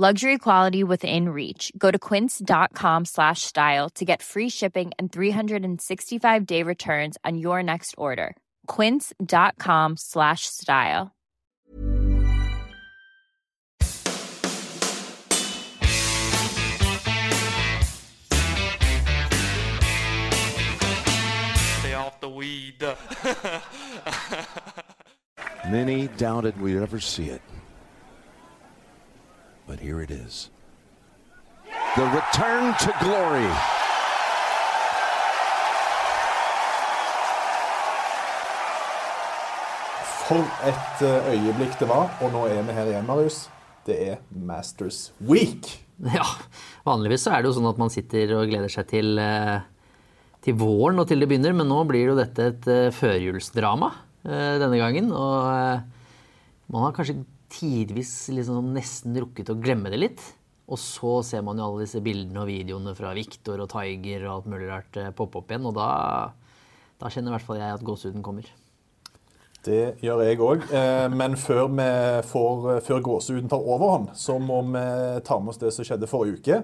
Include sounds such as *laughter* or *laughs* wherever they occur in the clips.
Luxury quality within reach. Go to quince.com slash style to get free shipping and 365 day returns on your next order. Quince.com slash style. Stay off the weed. *laughs* Many doubted we'd ever see it. But here it is. The return to glory. For et eh, øyeblikk det var, og nå er vi her igjen, Marius. Det er Masters Week. Ja, vanligvis så er det jo sånn at man sitter og gleder seg til, eh, til våren og til det begynner, men nå blir jo dette et eh, førjulsdrama eh, denne gangen. Og man har kanskje tidvis liksom nesten rukket å glemme det litt. Og så ser man jo alle disse bildene og videoene fra Victor og Tiger og alt mulig rart eh, poppe opp igjen, og da, da kjenner i hvert fall jeg at gåsehuden kommer. Det gjør jeg òg. Men før, vi før gåsehuden tar overhånd, så må vi ta med oss det som skjedde forrige uke.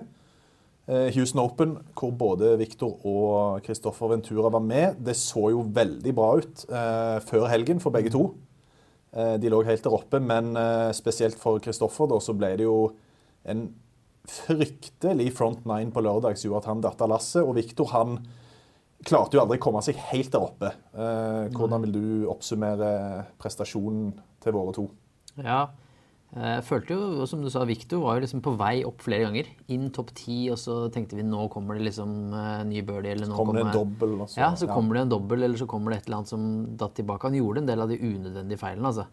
Eh, Houston Open, hvor både Victor og Christoffer Ventura var med. Det så jo veldig bra ut eh, før helgen for begge to. Eh, de lå helt der oppe, men eh, spesielt for Kristoffer da, så ble det jo en fryktelig front nine på lørdag som gjorde at han datt av lasset. Og Viktor han klarte jo aldri å komme seg helt der oppe. Eh, hvordan vil du oppsummere prestasjonen til våre to? Ja, jeg følte jo, som du sa, Victor var jo liksom på vei opp flere ganger. Inn topp ti, og så tenkte vi nå kommer det liksom eh, ny birdie. Eller nå Kommer det en dobbel? og så- Ja, så kommer det en dobbel, eller så kommer det et eller annet som datt tilbake. Han gjorde en del av de unødvendige feilene, altså.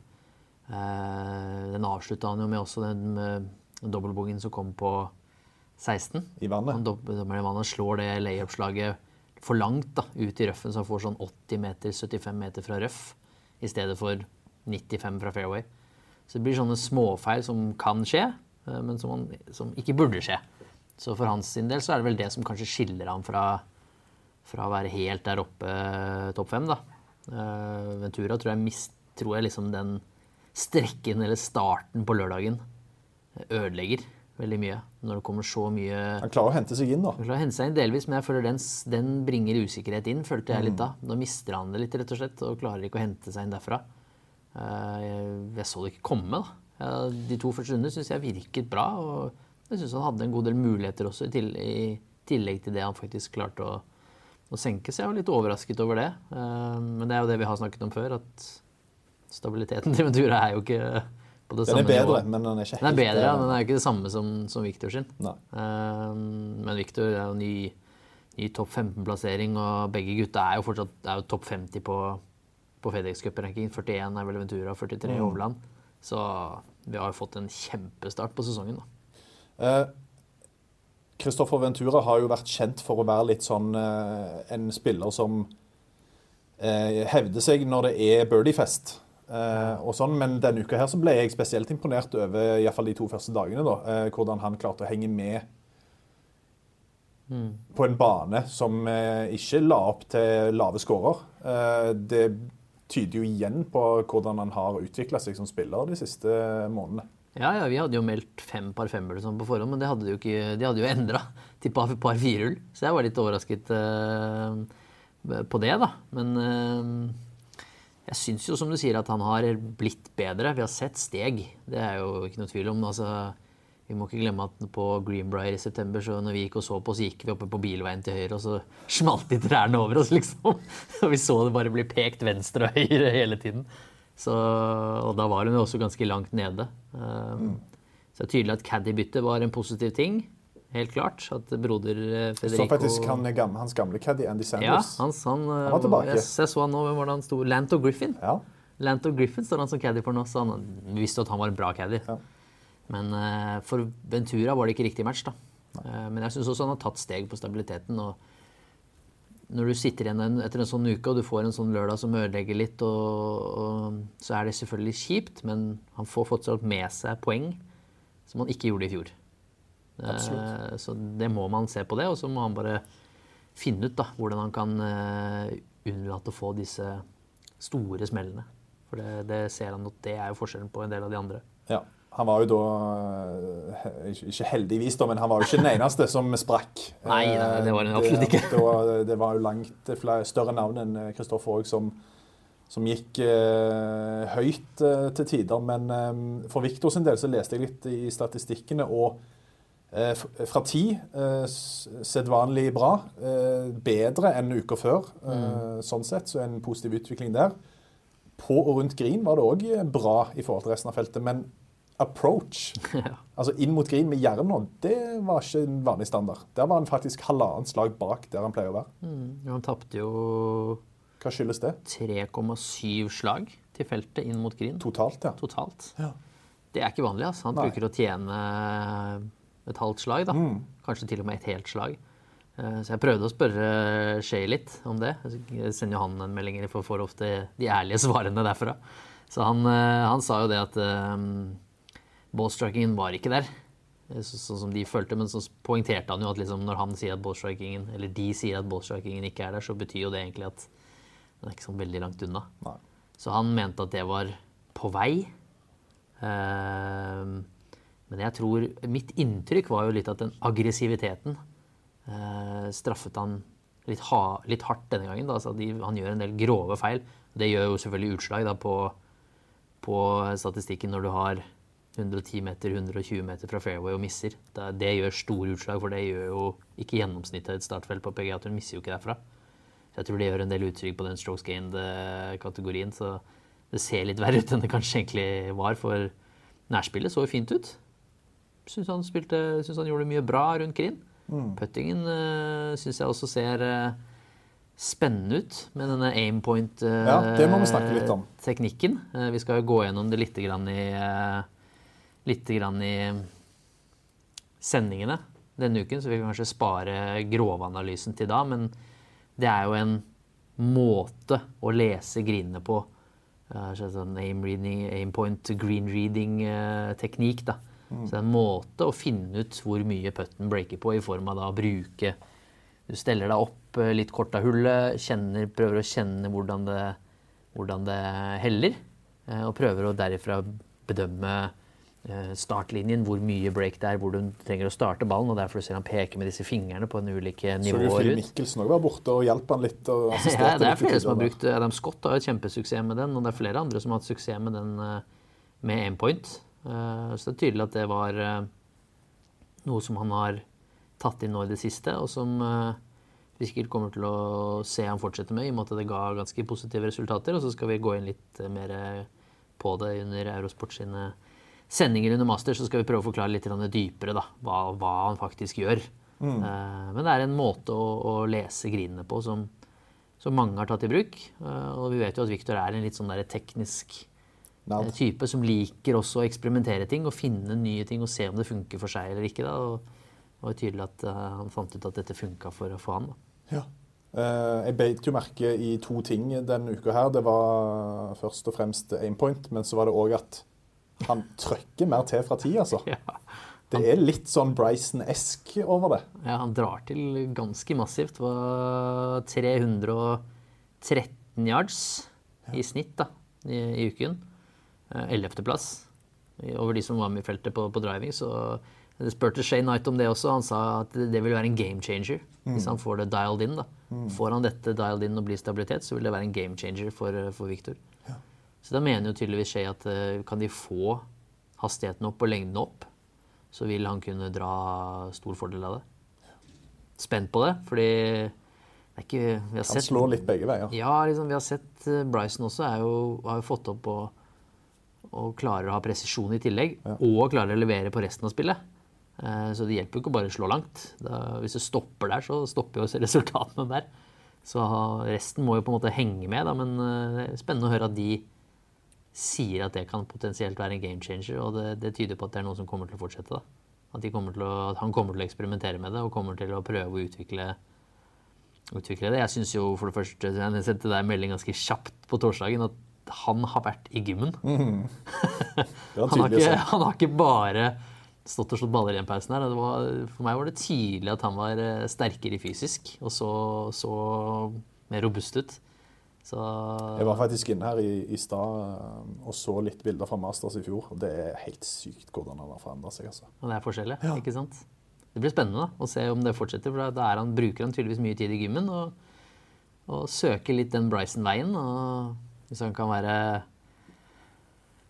Eh, Den avslutta han jo med også den med dobbeltbogen som kom på 16. I vannet. Han dob- dommeren i vannet slår det layup-slaget for langt da, ut i røffen, så han får sånn 80 meter, 75 meter fra røff i stedet for 95 fra fairway. Så det blir sånne småfeil som kan skje, eh, men som, han, som ikke burde skje. Så for hans sin del så er det vel det som kanskje skiller ham fra, fra å være helt der oppe, topp fem. da. Eh, Ventura tror jeg, mist, tror jeg liksom den strekken eller starten på lørdagen ødelegger veldig mye. Når det kommer så mye Han klarer å hente seg inn, da. han klarer å hente seg inn delvis, men jeg føler den, den bringer usikkerhet inn, følte jeg litt da. Nå mister han det litt, rett og slett, og klarer ikke å hente seg inn derfra. Eh, Jeg, så det ikke komme, da. De to første rundene syns jeg virket bra, og jeg syns han hadde en god del muligheter også, i, tillegg til det han faktisk klarte å, å senke. Så jeg var litt overrasket over det. Eh, Men det er jo det vi har snakket om før, at stabiliteten til Ventura er jo ikke på det Den samme er bedre, nivå. men den er ikke helt Den er bedre, ja, eh, men den er ikke det samme som, som Victor sin. Nei. Men Victor er jo ny, ny topp 15-plassering, og begge gutta er jo fortsatt er jo topp 50 på, på FedEx Cup-ranking. 41 er vel Ventura, 43 Mm. Hovland. Så vi har fått en kjempestart på sesongen. da. Eh, Ventura har jo vært kjent for å være litt sånn eh, en spiller som eh, hevder seg når det er birdiefest. Eh, og sånn, men denne uka her så ble jeg spesielt imponert over i fall de to første dagene. da, eh, Hvordan han klarte å henge med på en bane som eh, ikke la opp til lave skårer. Eh, det tyder jo igjen på hvordan han har utvikla seg som spiller de siste månedene. Ja, ja, vi hadde jo meldt fem par femmer sånn på forhånd, men det hadde de jo, ikke, de hadde jo endra til par, par firehull. Så jeg var litt overrasket uh, på det, da. Men uh, jeg syns jo, som du sier, at han har blitt bedre. Vi har sett steg. Det er jo ikke noe tvil om. Altså, vi må ikke glemme at på Greenbrier i september, så når vi gikk og så på, så gikk vi oppe på bilveien til høyre, og så smalt de trærne over oss, *laughs* liksom. Og vi så det bare bli pekt venstre og høyre hele tiden. Så, og da var hun jo også ganske langt nede. Um, Så det er tydelig at caddy-byttet var en positiv ting. Helt klart. At broder Federico Så faktisk han, hans gamle caddy Andy Ja, Sanders. han, han, eh, var tilbake. Jeg, jeg så han nå, hvem var det han sto? Lanto Griffin. Ja. Lanto Griffin står han som caddy for nå, så han visste at han var en bra caddy. Ja. Men eh, for Ventura var det ikke riktig match, da. Eh, men jeg syns også han har tatt steg på stabiliteten. og når du sitter igjen en, etter en sånn uke og du får en sånn lørdag som ødelegger litt, og, og, så er det selvfølgelig kjipt, men han får fortsatt med seg poeng som han ikke gjorde i fjor. Absolutt. så det må man se på det, og så må han bare finne ut da, hvordan han kan eh, unnlate å få disse store smellene. For det, det ser han at det er jo forskjellen på en del av de andre. Ja. Han var jo da eh, Ikke heldigvis, da, men han var jo ikke den eneste som sprakk. *laughs* Nei, det var han absolutt ikke. Det, det, var, det var jo langt flere, større navn enn Kristoffer òg som, som gikk eh, høyt eh, til tider. Men eh, for Viktor sin del så leste jeg litt i statistikkene, og eh, fra ti eh, sedvanlig bra. Eh, bedre enn uka før, eh, sånn sett. Så en positiv utvikling der. På og rundt green var det òg bra i forhold til resten av feltet, men approach, *laughs* altså inn mot green med jernhånd, det var ikke en vanlig standard. Der var han faktisk halvannet slag bak der han pleier å være. Han tapte jo Hva skyldes det? 3,7 slag til feltet inn mot green Totalt, ja. totalt. Ja. Det er ikke vanlig. Altså. Han Nei. bruker å tjene et halvt slag, da. Mm. Kanskje til og med et helt slag. Eh, Så jeg prøvde å spørre Shay litt om det. Jeg sender jo han en melding for å få ofte de ærlige svarene derfra. Så han, eh, han sa jo det at um, ballstrikingen var ikke der, så- sånn som de følte. Men så poengterte han jo at liksom, når han sier at ballstrikingen, eller de sier at ballstrikingen ikke er der, så betyr jo det egentlig at den er ikke sånn veldig langt unna. Nei. Så han mente at det var på vei. Uh, men jeg tror Mitt inntrykk var jo litt at den aggressiviteten uh, straffet han litt, ha, litt hardt denne gangen. Da. Altså de, han gjør en del grove feil. Det gjør jo selvfølgelig utslag da, på, på statistikken når du har 110 meter, 120 meter fra fairway og misser. Det, det gjør store utslag, for det gjør jo ikke gjennomsnittet av et startfelt på PGA. Hun misser jo ikke derfra. Så jeg tror det gjør en del uttrykk på den strokes gained-kategorien. Så det ser litt verre ut enn det kanskje egentlig var, for nærspillet så jo fint ut. Syns han, spilte, synes han gjorde mye bra rundt green. Puttingen uh, syns jeg også ser eh, spennende ut med denne aimpoint-teknikken. Ja, det må vi snakke litt om. Eh, vi skal jo gå gjennom det litt grann i, eh, litt grann i sendingene denne uken, så vi kan kanskje spare grovanalysen til da. Men det er jo en måte å lese grinene på. Uh, sånn aim, reading, aim point, green reading-teknikk. da. Så det er en måte å finne ut hvor mye putten breaker på, i form av da å bruke Du steller deg opp eh, litt kort av hullet, kjenner, prøver å kjenne hvordan det, hvordan det heller, eh, og prøver å derifra bedømme eh, startlinjen, hvor mye break det er, hvor du trenger å starte ballen. og Derfor ser han peke med disse fingrene på en ulike Så nivåer Phil ut. Mikkelsen òg var borte og hjalp han litt? og *laughs* Ja, det er flere som har brukt Adam Scott har jo kjempesuksess med den, og det er flere andre som har hatt suksess med den eh, med én point. Så det er tydelig at det var eh, noe som han har tatt inn nå i det siste, og som eh, vi sikkert kommer til å se han fortsette med, i og med at det ga ganske positive resultater. Og så skal vi gå inn litt eh, mer på det under Eurosport sine sendinger under master, så skal vi prøve å forklare litt dypere da, hva, hva han faktisk gjør. Mm. Eh, Men det er en måte å, å lese grinene på som, som mange har tatt i bruk. Eh, Og vi vet jo at Victor er en litt sånn teknisk Nerd. eh, type som liker også å eksperimentere ting og finne nye ting og se om det funker for seg eller ikke. Da. Og det var tydelig at han fant ut at dette funka for, for han. Da. Ja. Jeg beit jo merke i to ting denne uka her. Det var først og fremst aimpoint, men så var det òg at han trykker mer til fra tid, altså. *laughs* Ja. Det er litt sånn Bryson-esk over det. Ja, han drar til ganske massivt. Det var 313 yards i snitt da, i, i uken. Ellevteplass over de som var med i feltet på, på driving. Så jeg spurte Shay Knight om det også. Han sa at det vil være en game changer hvis han får det dialed in. da. Får han dette dialed in og blir stabilitet, så vil det være en game changer for, for Victor. Så da mener jo tydeligvis Shay at eh, kan de få hastigheten opp og lengden opp, så vil han kunne dra stor fordel av det. Spent på det, fordi det er ikke vi har Han slår litt begge veier. Ja, liksom, vi har sett eh, Bryson også jo, har jo fått opp og, og klarer å ha presisjon i tillegg. Og klarer å levere på resten av spillet. Eh, Så det hjelper jo ikke bare å slå langt. Da, hvis det stopper der, så stopper jo *laughs* resultatene der. Så resten må jo på en måte henge med, da, men det er spennende å høre at de sier at det kan potensielt være en game changer, og det, det tyder på at det er noe som kommer til å fortsette. da. At, de kommer til å, at han kommer til å eksperimentere med det og kommer til å prøve å utvikle, utvikle det. Jeg syns jo for det første, jeg sendte deg en melding ganske kjapt på torsdagen, at han har vært i gymmen. Mm. *laughs* Han har, ikke, han har ikke bare stått og slått baller i den pausen her. Var, for meg var det tydelig at han var eh, sterkere fysisk og så, så mer robust ut. Så Jeg var faktisk inne her i, i stad eh, og så litt bilder fra Masters i fjor. og Det er helt sykt hvordan han har forandra seg. altså. Det er forskjellig, ikke sant? Det blir spennende da, å se om det fortsetter, for da han, bruker han tydeligvis mye tid i gymmen og, og søker litt den Bryson-veien. Og hvis han kan være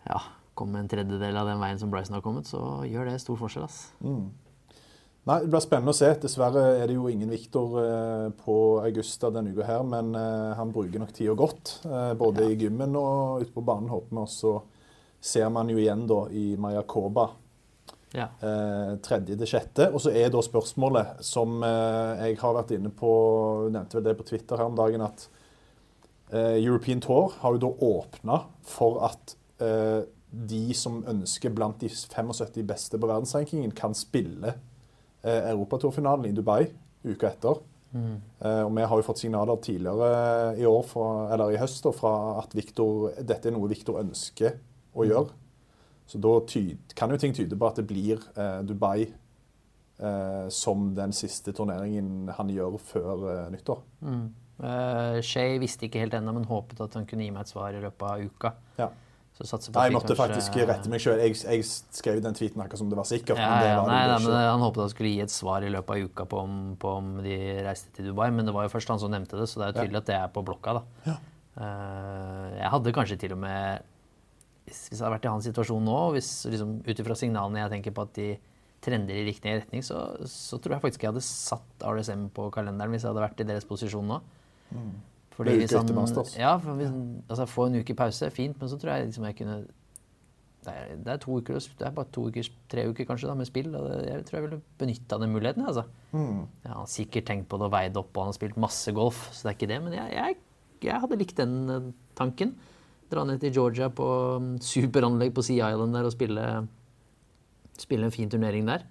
ja, komme en tredjedel av den veien som Bryson har kommet, så gjør det stor forskjell. ass. Nei, Det blir spennende å se. Dessverre er det jo ingen Victor eh, på Augusta denne uka her, men eh, han bruker nok tida godt. eh, Både i gymmen og ute på banen, håper vi. Og så ser man jo igjen da i Mayakoba Ja. tredje til sjette. Og så er da spørsmålet, som jeg har vært inne på, nevnte vel det på Twitter her om dagen, at European Tour har jo da åpna for at de som ønsker blant de 75 beste på verdensrankingen, kan spille Europaturfinalen i Dubai uka etter. Eh, og vi har jo fått signaler tidligere i år, fra, eller i høst, fra at Victor, dette er noe Victor ønsker å gjøre. Så da kan jo ting tyde på at det blir eh, Dubai eh, som den siste turneringen han gjør før eh, nyttår. Uh, Shay visste ikke helt ennå, men håpet at han kunne gi meg et svar i løpet av uka. Ja. Nei, jeg måtte faktisk rette meg sjøl. Jeg, jeg skrev den tweeten akkurat som det var sikkert. Ja, men det ja, var nei, det nei, men. Han håpet han skulle gi et svar i løpet av uka på om, på om de reiste til Dubai, men det var jo først han som nevnte det, så det er jo tydelig at det er på blokka. da. Eh, jeg hadde kanskje til og med Hvis, jeg hadde vært i hans situasjon nå, hvis liksom, ut ifra signalene jeg tenker på at de trender i riktig retning, så, så tror jeg faktisk jeg hadde satt RSM på kalenderen hvis jeg hadde vært i deres posisjon nå. Fordi er hvis han, etter ja, for hvis, altså Få en uke pause, fint, men så tror jeg liksom jeg kunne det er, det er to uker, det er bare to uker, tre uker kanskje da, med spill. og det, Jeg tror jeg ville benytta den muligheten. Altså. Ja, han har sikkert tenkt på det og veid opp, og han har spilt masse golf. så det er ikke det, Men jeg, jeg, jeg hadde likt den eh, tanken. Dra ned til Georgia på mm, superanlegg på Sea Island der og spille, spille en fin turnering der.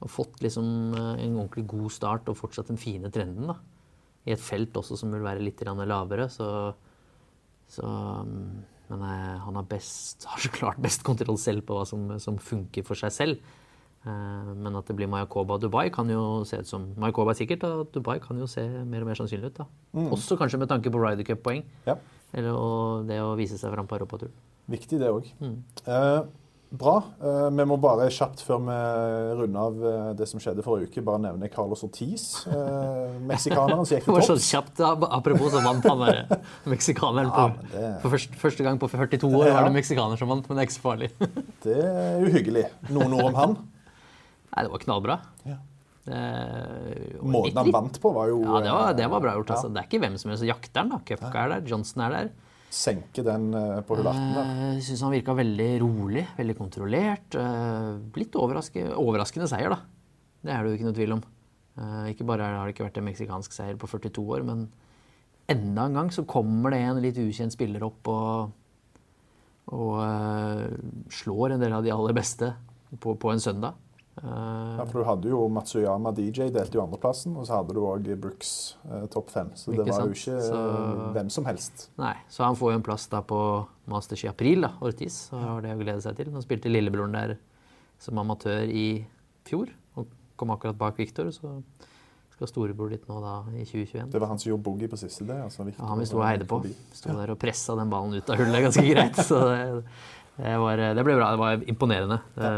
Og fått liksom eh, en ordentlig god start og fortsatt den fine trenden. da. I et felt også som vil være litt lavere, så, så mm, Men eh, han har, best, *laughs* har så klart best kontroll selv på hva som, som funker for seg selv. Eh, Men at det blir Mayakoba og Dubai kan jo se ut som Mayakoba er sikkert, og Dubai kan jo se mer og mer sannsynlig ut. da. Også kanskje med tanke på Ryder Cup-poeng. Ja, Eller det å vise seg fram på europaturen. viktig det òg. Mm. Eh, bra. Eh, vi må bare kjapt før vi runder av eh, det som skjedde forrige uke, bare nevne Carlos Ortiz, eh, meksikaneren som gikk *laughs* Det til var så kjapt, apropos så vant han der *laughs* meksikaneren på, Ja, det- for første, første gang på 42 år var det meksikaner som vant, men det er ikke så farlig. *laughs* Det er uhyggelig. Noen ord om han. Nei, det var knallbra. Ja. Måten han vant på, var jo Ja, det var, det var bra gjort. Altså. Det er ikke hvem som helst. Jakteren, da. Cupka er der, Johnson er der. Senke den eh, på hull 18. Jeg syns han virka veldig rolig, veldig kontrollert. eh, Litt overraske, overraskende seier, da. Det er det jo ikke noe tvil om. Eh, Ikke bare har det ikke vært en meksikansk seier på 42 år, men enda en gang så kommer det en litt ukjent spiller opp og, og eh, slår en del av de aller beste på, på en søndag. Eh, Ja, for du hadde jo Matsuyama DJ, delte jo andreplassen, og så hadde du òg Brooks eh, topp fem. Så det var var jo sant? ikke Så- eh, hvem som helst. Nei, så han får jo en plass da på Masters i april, da, Ortiz. Så har det å glede seg til. Han spilte lillebroren der som amatør i fjor, og kom akkurat bak Viktor. Så skal storebror ditt nå da i 2021. Det var han som gjorde boogie på siste det? Altså, Ja, han vi sto og heide på. Sto der og pressa den ballen ut av hullet ganske greit. Så det, det, var, det ble bra. Det var imponerende. Ja.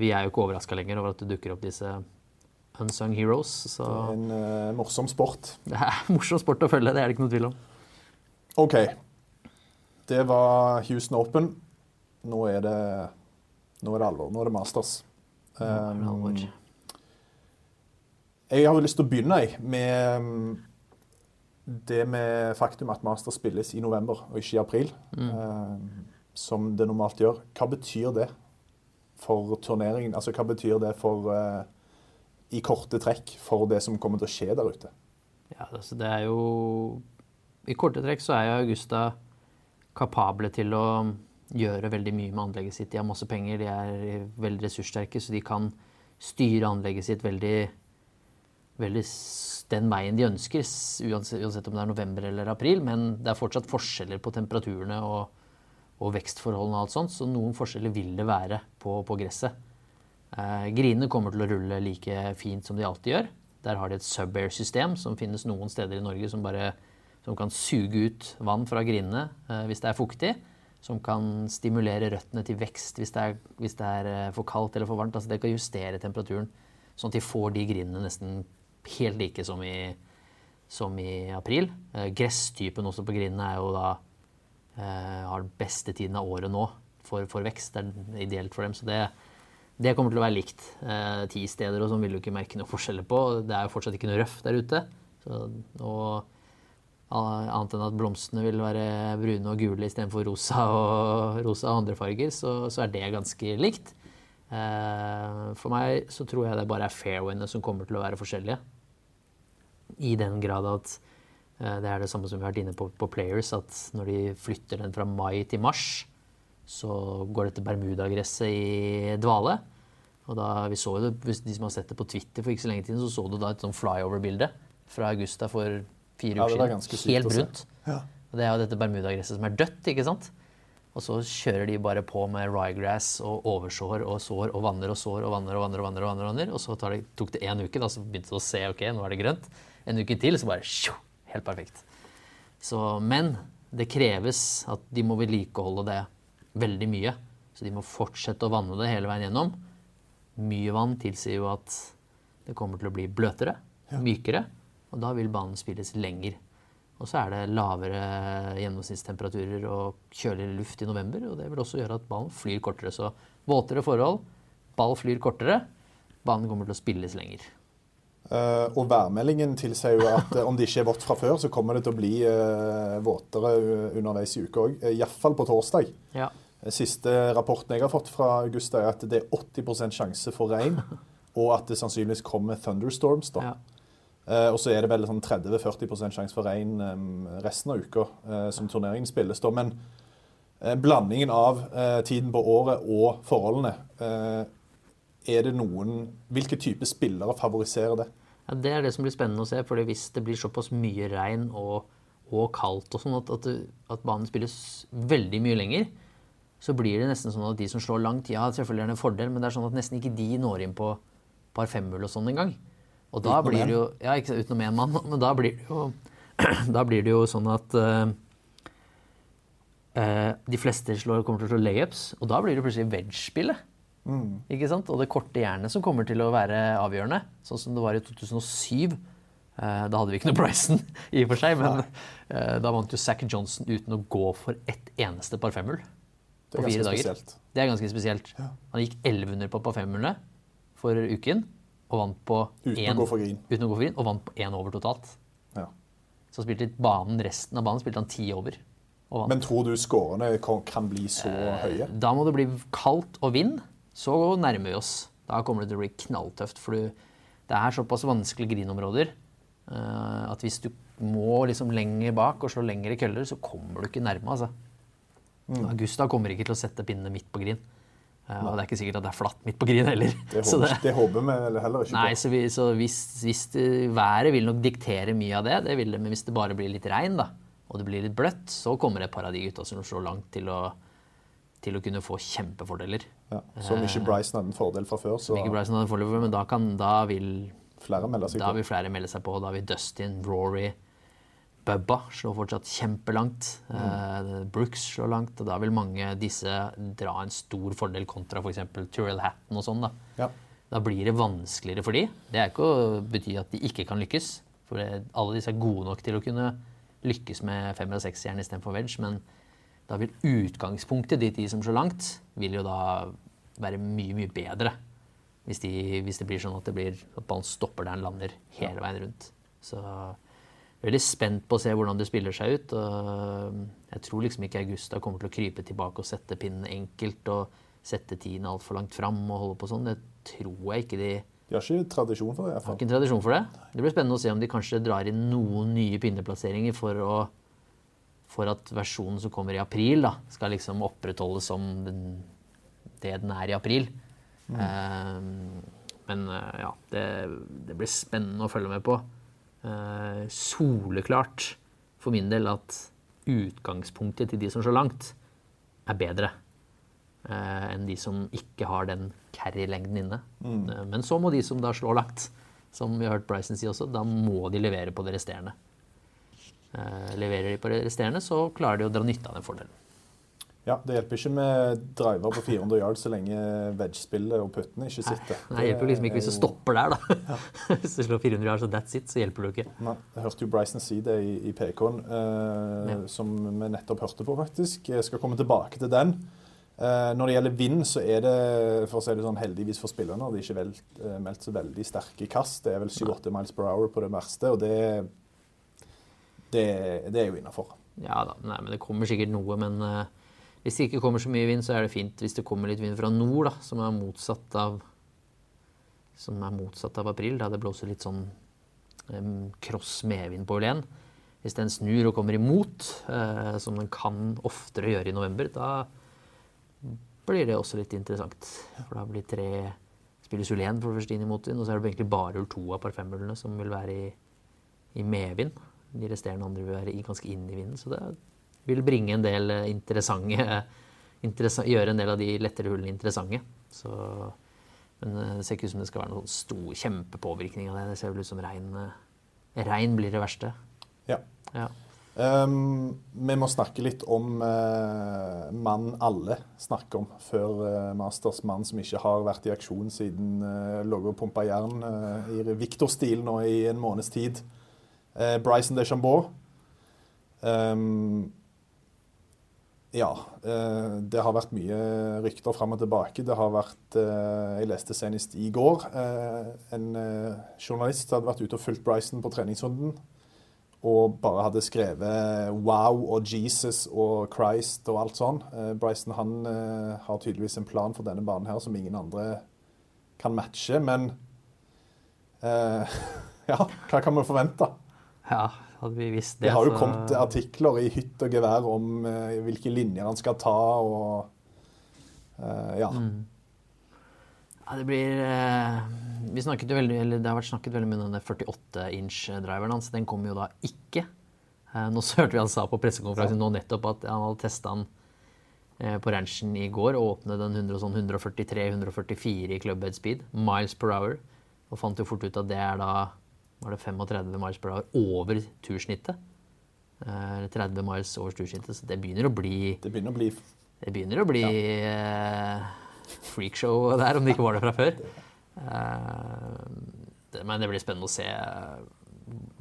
Vi er jo ikke overraska lenger over at det dukker opp disse unsung heroes. Så En uh, morsom sport. *laughs* det er morsom sport å følge, det er det ikke noe tvil om. OK. Det var Houston Open. Nå er det, nå er det alvor. Nå er det Masters. Um, alvor. jeg har jo lyst til å begynne jeg, med um, det med faktum at Masters spilles i november og ikke i april, um, som det normalt gjør. Hva betyr det for turneringen? Altså, hva betyr det for uh, i korte trekk for det som kommer til å skje der ute? Ja, altså det er jo I korte trekk så er jo Augusta kapable til å gjøre veldig mye med anlegget sitt. De har masse penger, de er veldig ressurssterke, så de kan styre anlegget sitt veldig, veldig den veien de ønsker, uansett, uansett om det er november eller april. Men det er fortsatt forskjeller på temperaturene og, og vekstforholdene og alt sånt, så noen forskjeller vil det være på, på gresset. Eh, grinene kommer til å rulle like fint som de alltid gjør. Der har de et subair-system som finnes noen steder i Norge som, bare, som kan suge ut vann fra grinene eh, hvis det er fuktig. Som kan stimulere røttene til vekst hvis det er, hvis det er eh, for kaldt eller for varmt. Altså det kan justere temperaturen, sånn at de får de grinene nesten helt like som i, som i april. Eh, gresstypen også på grinene er jo da har den beste tiden av året nå for, for vekst. Det er ideelt for dem. Så det, det kommer til å være likt. Eh, ti steder og sånn vil du ikke merke noe forskjeller på. Det er jo fortsatt ikke noe røff der ute. Så, og annet enn at blomstene vil være brune og gule istedenfor rosa og, rosa og andre farger, så, så er det ganske likt. Eh, for meg så tror jeg det bare er fairwayene som kommer til å være forskjellige. I den grad at eh, det er det samme som vi har vært inne på på Players, at når de flytter den fra mai til mars, så går dette bermudagresset i dvale. Og da vi så jo det, hvis De som har sett det på Twitter for ikke så lenge siden, så så du da et sånn flyover-bilde fra Augusta for fire Ja, uker siden. Helt brunt. Ja. Og det er jo dette bermudagresset som er dødt, ikke sant? Og så kjører de bare på med ryegrass og oversår og sår og vanner og sår og vanner og vanner. Og vanner og vanner, og vanner. Og så tar det, tok det én uke, da, så begynte det å se ok, nå er det grønt. En uke til, så bare tjo, helt perfekt. Så, men det kreves at de må vedlikeholde det veldig mye. Så de må fortsette å vanne det hele veien gjennom. Mye vann tilsier jo at det kommer til å bli bløtere, mykere, og da vil banen spilles lenger. Og så er det lavere gjennomsnittstemperaturer og kjøligere luft i november, og det vil også gjøre at ballen flyr kortere. Så våtere forhold, ball flyr kortere, banen kommer til å spilles lenger. Eh, og værmeldingen tilsier jo at uh, om det ikke er vått fra før, så kommer det til å bli uh, våtere underveis i uka òg. Uh, Iallfall på torsdag. Ja. Siste rapporten jeg har fått fra Augusta, er at det er 80% sjanse for regn, *laughs* og at det sannsynligvis kommer thunderstorms. da. Ja. Og så er det vel sånn 30-40% sjanse for regn um, resten av uka som turneringen spilles. da. Men blandingen av tiden på året og forholdene er det noen Hvilke type spillere favoriserer det? Ja, Det er det som blir spennende å se. fordi hvis det blir såpass mye regn og, og kaldt og sånn at, at, at banen spilles veldig mye lenger, så blir det nesten sånn at de som slår langt, ja, selvfølgelig er det en fordel, men det er sånn at nesten ikke de når inn på par femhull og sånn engang. Og da Utenom blir det jo Ja, ikke utenom én mann, men da blir det jo *clears throat* Da blir det jo sånn at uh, uh, de fleste slår, kommer til å slå layups, og da blir det plutselig wedge-spillet. Ikke sant? Og det korte jernet som kommer til å være avgjørende, sånn som det var i 2007. Eh, da hadde vi ikke noe Bryson, *laughs* i og for seg, men eh, da vant jo Zack Johnson uten å gå for ett eneste par femmull på fire dager. spesielt. Det er ganske spesielt. Han gikk 1100 på par femmullene for uken, og vant på Uten å gå for green. Uten å gå for green, og vant på én over totalt. Ja. Så spilte banen, resten av banen spilte han ti over. Men tror du skårene kan, kan bli så Eh, høye? Da må det bli kaldt og vind, så nærmer vi oss. Da kommer det til å bli knalltøft. For det er såpass vanskelige grinområder eh, at hvis du må liksom lenger bak og slå lengre køller, så kommer du ikke nærme. altså. Mm. Augusta kommer ikke til å sette pinnene midt på grin. Eh, og det er ikke sikkert at det er flatt midt på grin heller. Det *laughs* Så håper, det håper vi heller ikke Nei, på. så, vi, så hvis, hvis det, været vil nok diktere mye av det, det vil det, men hvis det bare blir litt regn, da, og det blir litt bløtt, så kommer det et par av de gutta som slår langt til å, til å kunne få kjempefordeler. Ja. Som ikke Bryson hadde en fordel fra før, så Ikke Bryson hadde foreløpig, men da, kan, da, vil, flere melde seg da på. vil flere melde seg på. Da vil Dustin, Rory, Bubba slå fortsatt kjempelangt. Eh, Brooks slår langt, og da vil mange disse dra en stor fordel kontra f.eks. Tyrell Hatton og sånn. da. Ja. Da blir det vanskeligere for de. Det er ikke å bety at de ikke kan lykkes. For alle disse er gode nok til å kunne lykkes med femmer og seksjern istedenfor wedge. Men da vil utgangspunktet, de som slår langt, vil jo da være mye, mye bedre Hvis, de, hvis det blir sånn at, det blir, at ballen stopper der den lander hele veien rundt. Så veldig spent på å se hvordan det spiller seg ut. og Jeg tror liksom ikke Augusta kommer til å krype tilbake og sette pinnen enkelt og sette tiden altfor langt fram og holde på sånn. Det tror jeg ikke de De har ikke tradisjon for det. i hvert har ikke tradisjon for det. Det blir spennende å se om de kanskje drar inn noen nye pinneplasseringer for, å, for at versjonen som kommer i april, da, skal liksom opprettholdes som den, det den er i april. Eh, men eh, ja, det, det blir spennende å følge med på. Eh, soleklart for min del at utgangspunktet til de som slår langt, er bedre enn de som ikke har den carry-lengden inne. Eh, Men så må de som da slår langt, som vi har hørt Bryson si også, da må de levere på det resterende. Leverer de på det resterende, så klarer de å dra nytte av den fordelen. Ja, Det hjelper ikke med driver på 400 yard så lenge wedge-spillet og puttene ikke sitter. Nei, det hjelper liksom ikke hvis du er stopper der, da. *laughs* hvis du slår 400 yard, så that's it, så hjelper det ikke. Nei, jeg hørte jo Bryson si det i, i PK-en, eh, Ja. som vi nettopp hørte på, faktisk. Jeg skal komme tilbake til den. Eh, når det gjelder vind, så er det for å si det sånn, heldigvis for spillerne. De er ikke vel, eh, meldt så veldig sterke kast. Det er vel 7-8 miles per hour på det verste, og det, det, det er jo innafor. Ja da, nei, men det kommer sikkert noe, men eh, hvis det ikke kommer så mye vind, så er det fint hvis det kommer litt vind fra nord, da, som er motsatt av er motsatt av april, da det blåser litt sånn um, medvind på Ulen. Hvis den snur og kommer imot, uh, som den kan oftere gjøre i november, da blir det også litt interessant. For da blir tre spilles Ulen for det første inn i motvind, og så er det egentlig bare ull to av par som vil være i, i medvind. De resterende andre vil være i, ganske inn i vinden, så det vil bringe en del eh, interessante *laughs* interessa- Gjøre en del av de lettere hullene interessante. Så, men eh, det ser ikke ut som det skal være noen stor kjempepåvirkning av det. Det ser vel ut som regn, eh, regn blir det verste. Ja. Ja. Um, vi må snakke litt om uh, mann alle snakker om før uh, Masters. Mann som ikke har vært i aksjon siden uh, lå og pumpa jern uh, i Victor-stil nå i en måneds tid. Bryson DeChambeau. Um, ja. uh, det har vært mye rykter fram og tilbake. Det har vært uh, Jeg leste senest i går uh, en journalist hadde vært ute og fulgt Bryson på treningsrunden og bare hadde skrevet 'wow' og 'Jesus' og 'Christ' og alt sånn. Eh, Bryson han eh, har tydeligvis en plan for denne banen her som ingen andre kan matche, men eh, *laughs* Ja, hva kan vi forvente? ja, hadde vi visst Det det, har jo så- kommet artikler i hytt og gevær om eh, hvilke linjer han skal ta og eh, Ja. Ja, det blir eh, Vi snakket jo veldig, eller Det har vært snakket veldig mye om den 48-inch-driveren hans. Den kommer jo da ikke. Eh, nå så hørte vi han sa på pressekonferansen nå nettopp at han hadde testa den eh, på ranchen i går og åpnet den 100, sånn 143-144 i clubhead speed, miles per hour. Og fant jo fort ut at det er da var det 35 miles per dag over tursnittet. Eller 30 miles over tursnittet, så det begynner å bli Det begynner å bli det begynner å bli eh, freakshow der, om det ikke var det fra før. Uh, det, men det blir spennende å se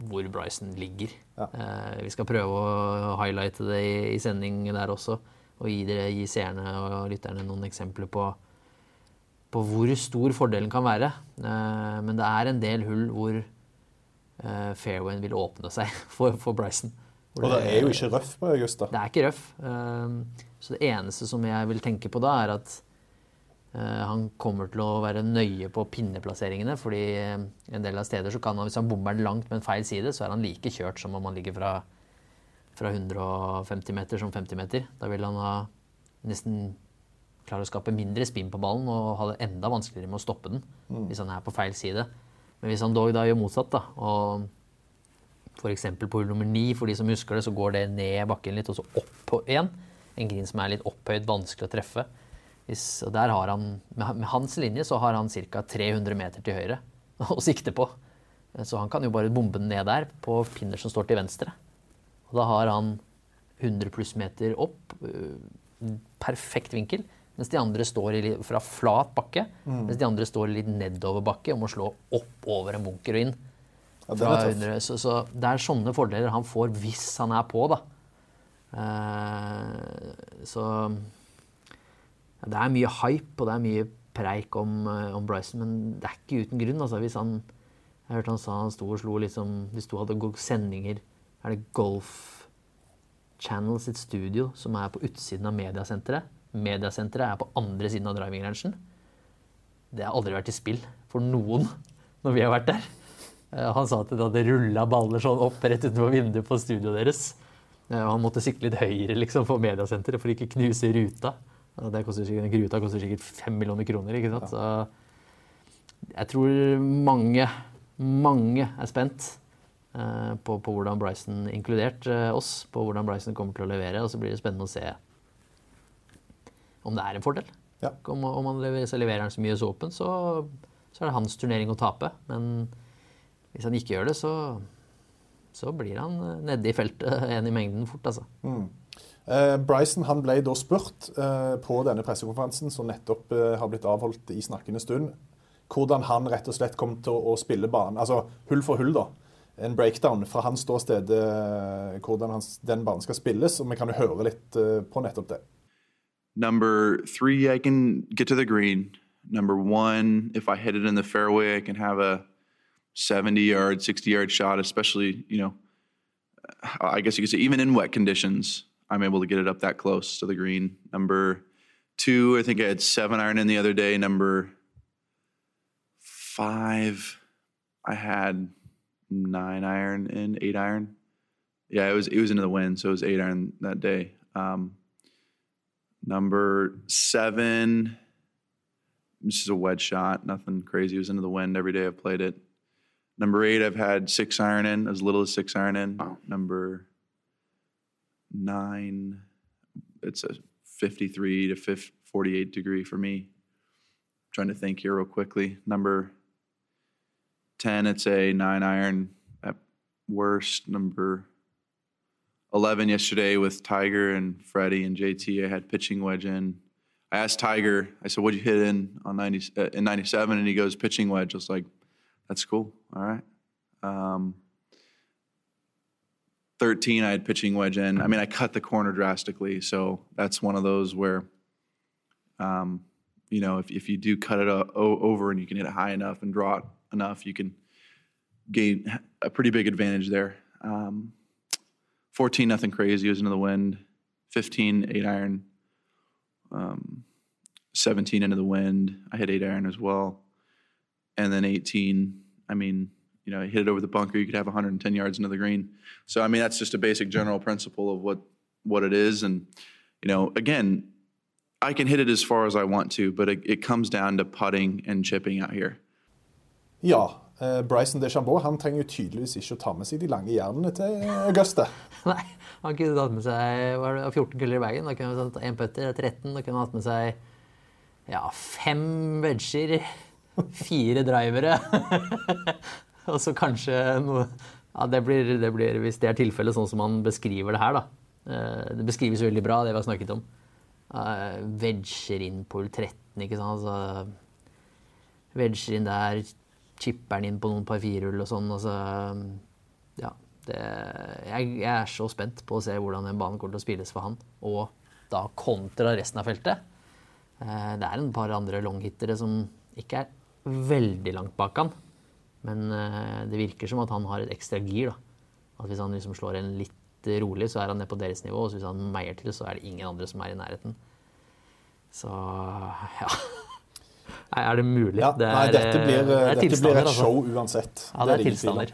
hvor Bryson ligger. Ja. Uh, vi skal prøve å highlighte det i, i sending der også, og gi, dere, gi seerne og lytterne noen eksempler på, på hvor stor fordelen kan være. Eh, men det er en del hull hvor eh, fairwayen vil åpne seg *laughs* for, for Bryson. Og det er jo ikke røff på Augusta. det er ikke røff. Um, Så det eneste som jeg vil tenke på da, er at eh, han kommer til å være nøye på pinneplasseringene. fordi eh, en del av steder så kan han, hvis han bommer den langt med en feil side, så er han like kjørt som om han ligger fra, fra 150 meter som 50 meter. Da vil han ha nesten klare å skape mindre spinn på ballen og ha det enda vanskeligere med å stoppe den hvis han er på feil side. Men hvis han dog da gjør motsatt, da, og F.eks. på hull nummer ni, for de som husker det, så går det ned bakken litt, og så opp igjen. En grin som er litt opphøyd, vanskelig å treffe. Hvis, og der har han, med, med hans linje så har han ca. 300 meter til høyre *laughs* å sikte på. Så han kan jo bare bombe den ned der, på pinner som står til venstre. Og da har han 100 pluss meter opp, øh, perfekt vinkel. Mens de andre står i, fra flat bakke, mens de andre står litt nedoverbakke og må slå opp over en bunker og inn. Ja, det, er under, så, så det er sånne fordeler han får hvis han er på, da. Uh, så ja, Det er mye hype, og det er mye preik om, eh, om, Bryson, men det er ikke uten grunn. Altså, hvis han, jeg hørte han sa han sto og slo liksom De sto hadde sendinger Er det Golf Channel sitt studio som er på utsiden av mediasenteret? Mediasenteret er på andre siden av driving rangen. Det har aldri vært i spill for noen *laughs* når vi har vært der. Eh, han sa at det hadde rulla baller sånn opp rett utenfor vinduet på studioet deres. Eh, han måtte sykle litt høyere liksom, for mediasenteret for ikke knuse ruta. Koster sikkert, ruta koster sikkert fem millioner kroner. ikke sant? Så jeg tror mange, mange er spent eh, på, på, hvordan Bryson, inkludert oss, på hvordan Bryson kommer til å levere. Og så blir det spennende å se om det er en fordel. Ja. Om, om han leverer, han så mye så åpen, så, så er det hans turnering å tape. Men hvis han ikke gjør det, så, så blir han eh, nede i feltet *laughs* en i mengden fort, altså. Mm. Eh, Bryson han ble da spurt eh, på denne pressekonferansen som nettopp eh, har blitt avholdt i snakkende stund, hvordan han rett og slett kom til å, å spille banen. Altså hull for hull, da. En breakdown fra hans ståsted, eh, hvordan hans, den banen skal spilles. Og vi kan jo høre litt eh, på nettopp det. Number three, I can get to the green. Number one, if I hit it in the fairway, I can have a 70 yard, 60 yard shot, especially, you know, I guess you could say even in wet conditions, I'm able to get it up that close to the green. Number two, I think I had seven iron in the other day. Number five, I had nine iron and eight iron. Yeah, it was it was into the wind, so it was eight iron that day. Um, number seven, this is a wedge shot, nothing crazy. It was into the wind every day I've played it. Number eight, I've had six iron in, as little as six iron in. Wow. Number nine, it's a 53 to 48 degree for me. I'm trying to think here real quickly. Number 10, it's a nine iron at worst. Number 11 yesterday with Tiger and Freddie and JT, I had pitching wedge in. I asked Tiger, I said, what'd you hit in on 90, uh, in 97? And he goes, pitching wedge. I was like, that's cool. All right. Um, 13, I had pitching wedge in. I mean, I cut the corner drastically. So that's one of those where, um, you know, if, if you do cut it over and you can hit it high enough and draw it enough, you can gain a pretty big advantage there. Um, 14, nothing crazy. Was into the wind. 15, eight iron. Um, 17 into the wind. I hit eight iron as well and then 18. I mean, you know, I hit it over the bunker, you could have 110 yards into the green. So I mean, that's just a basic general principle of what what it is. And you know, again, I can hit it as far as I want to, but it, it comes down to putting and chipping out here. Uh, Bryson DeChambeau han trenger jo tydeligvis ikke å ta med seg de lange jernene til Auguste. *laughs* Nei, han kunne tatt med seg var det 14 kuller i bagen. Da kunne han tatt én putter, 13. Da kunne han hatt med seg ja, fem wedger, *laughs* fire drivere. *laughs* og så kanskje noe ja, det blir, det blir, Hvis det er tilfellet sånn som han beskriver det her, da. Eh, det beskrives veldig bra, det vi har snakket om. Uh, Vedger inn på hull 13, ikke sant. Altså, Vedger inn der, chipper inn på noen par firehull og sånn. Altså, ja. Det, jeg, jeg, er så spent på å se hvordan den banen kommer til å spilles for han. Og da kontra resten av feltet. Uh, det er en par andre longhittere som ikke er veldig langt bak han. Men uh, det virker som at han har et ekstra gir. da. At Hvis han liksom slår en litt rolig, så er han nede på deres nivå. Og hvis han meier til, så er det ingen andre som er i nærheten. Så ja. Nei, er det mulig? Ja, det er, nei, dette blir, det er dette blir et altså. show uansett. Ja, det det er tilstander.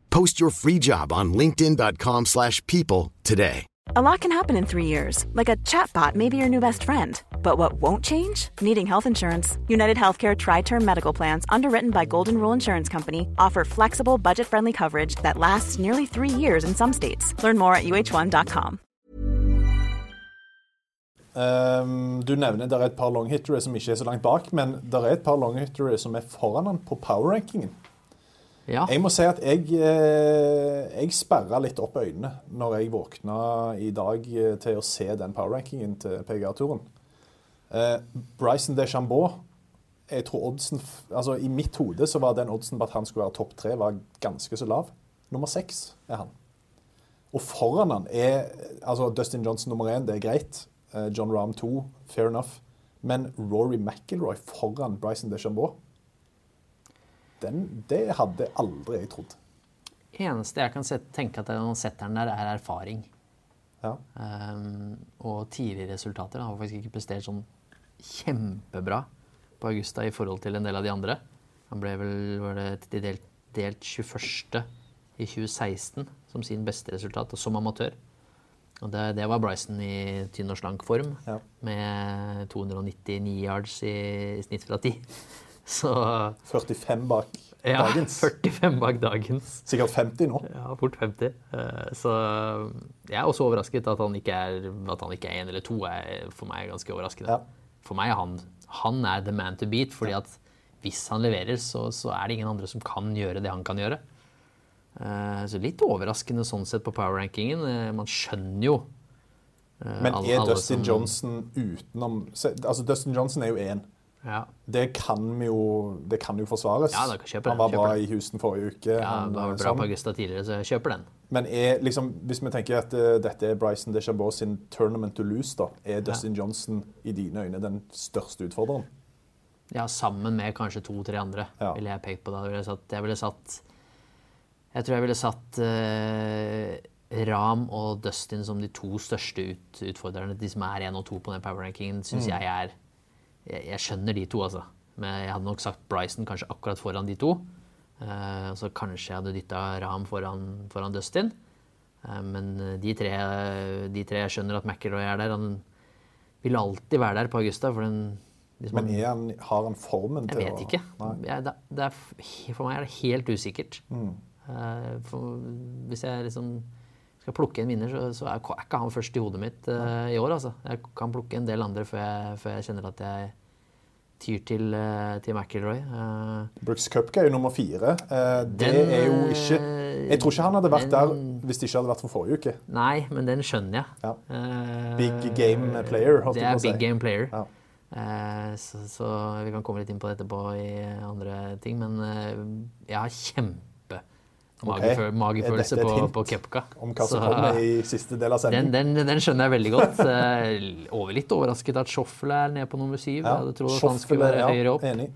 Post your free job on linkedin.com/people slash people today. A lot can happen in three years, like a chatbot may be your new best friend. But what won't change? Needing health insurance. United Healthcare Tri Term Medical Plans, underwritten by Golden Rule Insurance Company, offer flexible, budget friendly coverage that lasts nearly three years in some states. Learn more at uh1.com. Um, du nevner det er et par long hittere som ikke er så langt bak, men det er et par long hittere som er foran han på power-rankingen. Ja. Jeg må si at jeg, eh, jeg sperra litt opp øynene når jeg våkna i dag eh, til å se den power-rankingen til PGA-turen. Eh, Bryson DeChambeau jeg tror oddsen, altså I mitt hode så var den oddsen på at han skulle være topp tre, var ganske så lav. Nummer seks er han. Og foran han er altså Dustin Johnson nummer én, det er greit. John Rahm to, fair enough. Men Rory McIlroy foran Bryson DeChambeau, den, det hadde aldri jeg trodd. eneste jeg kan tenke at han setter den der, er erfaring. Ja. Um, og tidligere resultater. Han har faktisk ikke prestert sånn kjempebra på Augusta i forhold til en del av de andre. Han ble vel var det delt, delt 21. i 2016 som sin beste resultat, og som amatør. Og det, det var Bryson i tynn og slank form, Ja. med 299 yards i, i snitt fra 10. *laughs* Så 45 bak ja, dagens. 45 bak dagens. Sikkert 50 nå. Ja, fort 50. Eh, Så jeg er også overrasket at han ikke er at han ikke er én eller to. er for meg ganske overraskende. Ja. For meg er han, han er the man to beat, fordi at hvis han leverer, så, så er det ingen andre som kan gjøre det han kan gjøre. Eh, Så litt overraskende sånn sett på power-rankingen. Eh, Man skjønner jo Men er alle Dustin som- Johnson utenom Altså, Dustin Johnson er jo én. Ja. Det kan jo det kan jo forsvares. Ja, Han var bra den. i Houston forrige uke. Ja, han, var eh, bra på Augusta tidligere, så jeg kjøper den. Men er, liksom, hvis vi tenker at uh, dette er Bryson DeChambeau sin tournament to lose, da, er Dustin Johnson i dine øyne den største utfordreren? Ja, sammen med kanskje to-tre andre, Ja. ville jeg pekt på. Da. Jeg ville satt, jeg ville satt Jeg tror jeg ville satt uh, Ram og Dustin som de to største ut, utfordrerne. De som er én og to på den power-rankingen, syns Mm. jeg er jeg, jeg skjønner de to, altså. Men jeg hadde nok sagt Bryson kanskje akkurat foran de to. Uh, så kanskje jeg hadde dytta Ram foran, foran Dustin. Uh, men de tre, de tre Jeg skjønner at McIlroy er der. Han vil alltid være der på Augusta. For den, Liksom, Men han, har han formen jeg til vet å ikke. Jeg, det, det er, for meg er det helt usikkert. Mm. Uh, for, hvis jeg liksom skal plukke en vinner, så, så er, er ikke han først i hodet mitt uh, i år. Altså. Jeg kan plukke en del andre før jeg, før jeg kjenner at jeg tyr til, uh, til McIlroy. Uh, Brooks Cupca er jo nummer fire. Det Den, er jo ikke Jeg tror ikke han hadde vært der hvis det ikke hadde vært for forrige uke. nei, men den skjønner jeg. Ja. Big game player, holdt jeg på er å si. big game player. Ja. Så, så vi kan komme litt inn på det etterpå i andre ting, men jeg har kjempe mageføl okay. magefølelse dette på, på Kepka. Om hva som Så, kommer i siste del av *laughs* den, sendingen. den, den skjønner jeg veldig godt. Eh, over litt overrasket at Schoffel er nede på nummer syv. Jeg hadde trodd at han skulle være ja, høyere opp. Enig.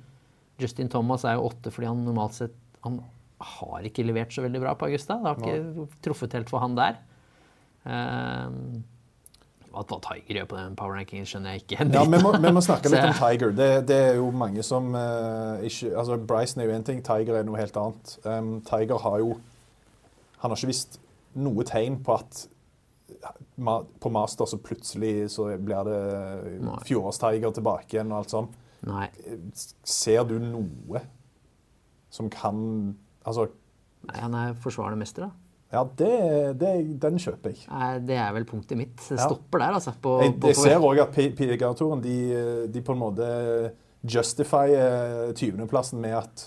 Justin Thomas er jo åtte fordi han normalt sett Han har ikke levert så veldig bra på Augusta. Det har ikke truffet helt for han der. Eh, hva, hva Tiger gjør på den power rankingen, skjønner jeg ikke. Ja, vi må, vi må snakke *laughs* litt om Tiger. Det, det er jo mange som uh, ikke altså Bryson er jo én ting, Tiger er noe helt annet. Um, Tiger har jo Han har ikke visst noe tegn på at ma, på Master så plutselig så blir det Nei. fjorårs-Tiger tilbake igjen og alt sånt. Nei. Ser du noe som kan Altså, Nei, han er forsvarende mester, da. Ja, det, det, den kjøper jeg. Nei, Det er vel punktet mitt. Det Ja. stopper der, altså. På, Jeg, på, jeg ser òg at PGA-turen de, de på en måte justifier 20.-plassen med at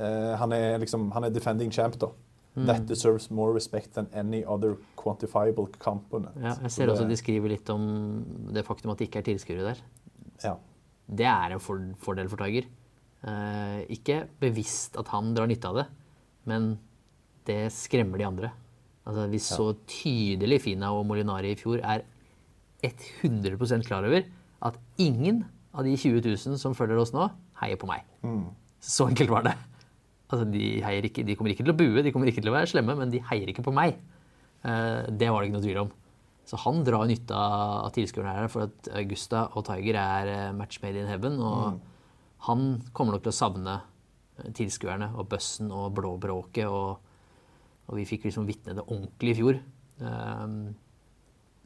uh, han, er liksom, han er defending champ. da. Mm. That deserves more respect than any other quantifiable component. ja, jeg ser det- også de skriver litt om det faktum at det ikke er tilskuere der. ja. Det er en for, fordel for Tiger. Uh, ikke bevisst at han drar nytte av det, men det skremmer de andre. Altså, vi så tydelig Fina og Molinari i fjor er 100% klar over at ingen av de 20 000 som følger oss nå, heier på meg. Så enkelt var det. Altså, de, heier ikke, de kommer ikke til å bue, de kommer ikke til å være slemme, men de heier ikke på meg. Eh, det var det ikke noe tvil om. Så han drar nytte av tilskuerne her, for at Augusta og Tiger er eh, match made in heaven. Og han kommer nok til å savne eh, tilskuerne og bøssen og blåbråket. Og, og vi fikk liksom vitne det ordentlig i fjor. Um,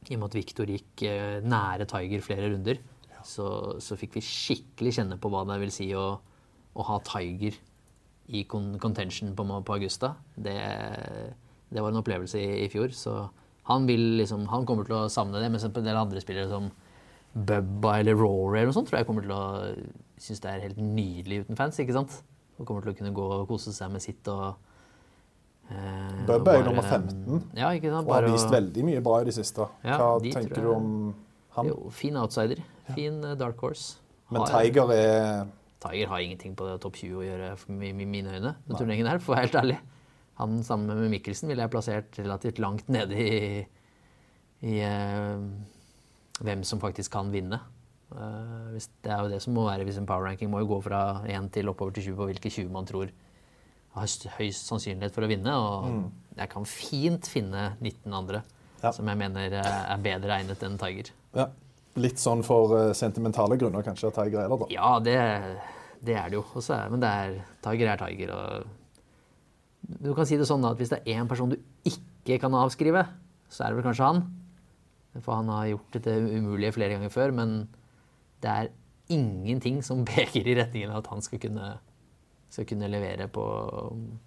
I og med at Victor gikk eh, nære Tiger flere runder, så, så fikk vi skikkelig kjenne på hva det vil si å, å ha Tiger i contention på, på Augusta. Det, det var en opplevelse i, i fjor. Så han, vil liksom, han kommer til å savne det. Mens en del andre spillere som Bubba eller Rory eller noe sånt, tror jeg kommer til å synes det er helt nydelig uten fans. ikke sant? Og kommer til å kunne gå og kose seg med sitt og Bubba er jo nummer 15 Ja, ikke sant? og har vist veldig mye bra i det siste. Ja, Hva de tenker du om han? Jo, fin outsider. Fin eh, dark horse. Men Har- Tiger er Tiger har ingenting på topp 20 å gjøre mi- mine øyne. Den turneringen her, for å være helt ærlig. Han sammen med Mikkelsen ville jeg plassert relativt langt nede i, i uh, hvem som faktisk kan vinne. Uh, det er jo det som må være hvis en power ranking må jo gå fra 1 til oppover til 20 på hvilke 20 man tror har høyst, sannsynlighet for å vinne. Og Mm. jeg kan fint finne 19 andre Ja. som jeg mener eh, er bedre egnet enn Tiger. ja, litt sånn for eh, sentimentale grunner kanskje at Tiger er der, da. Ja, det, det er det jo. Også, men det er, Tiger er Tiger. Og du kan si det sånn da, at hvis det er én person du ikke kan avskrive, så er det vel kanskje han. For han har gjort det til umulige flere ganger før, men det er ingenting som *laughs* peker i retningen av at han skal kunne, skal kunne levere på,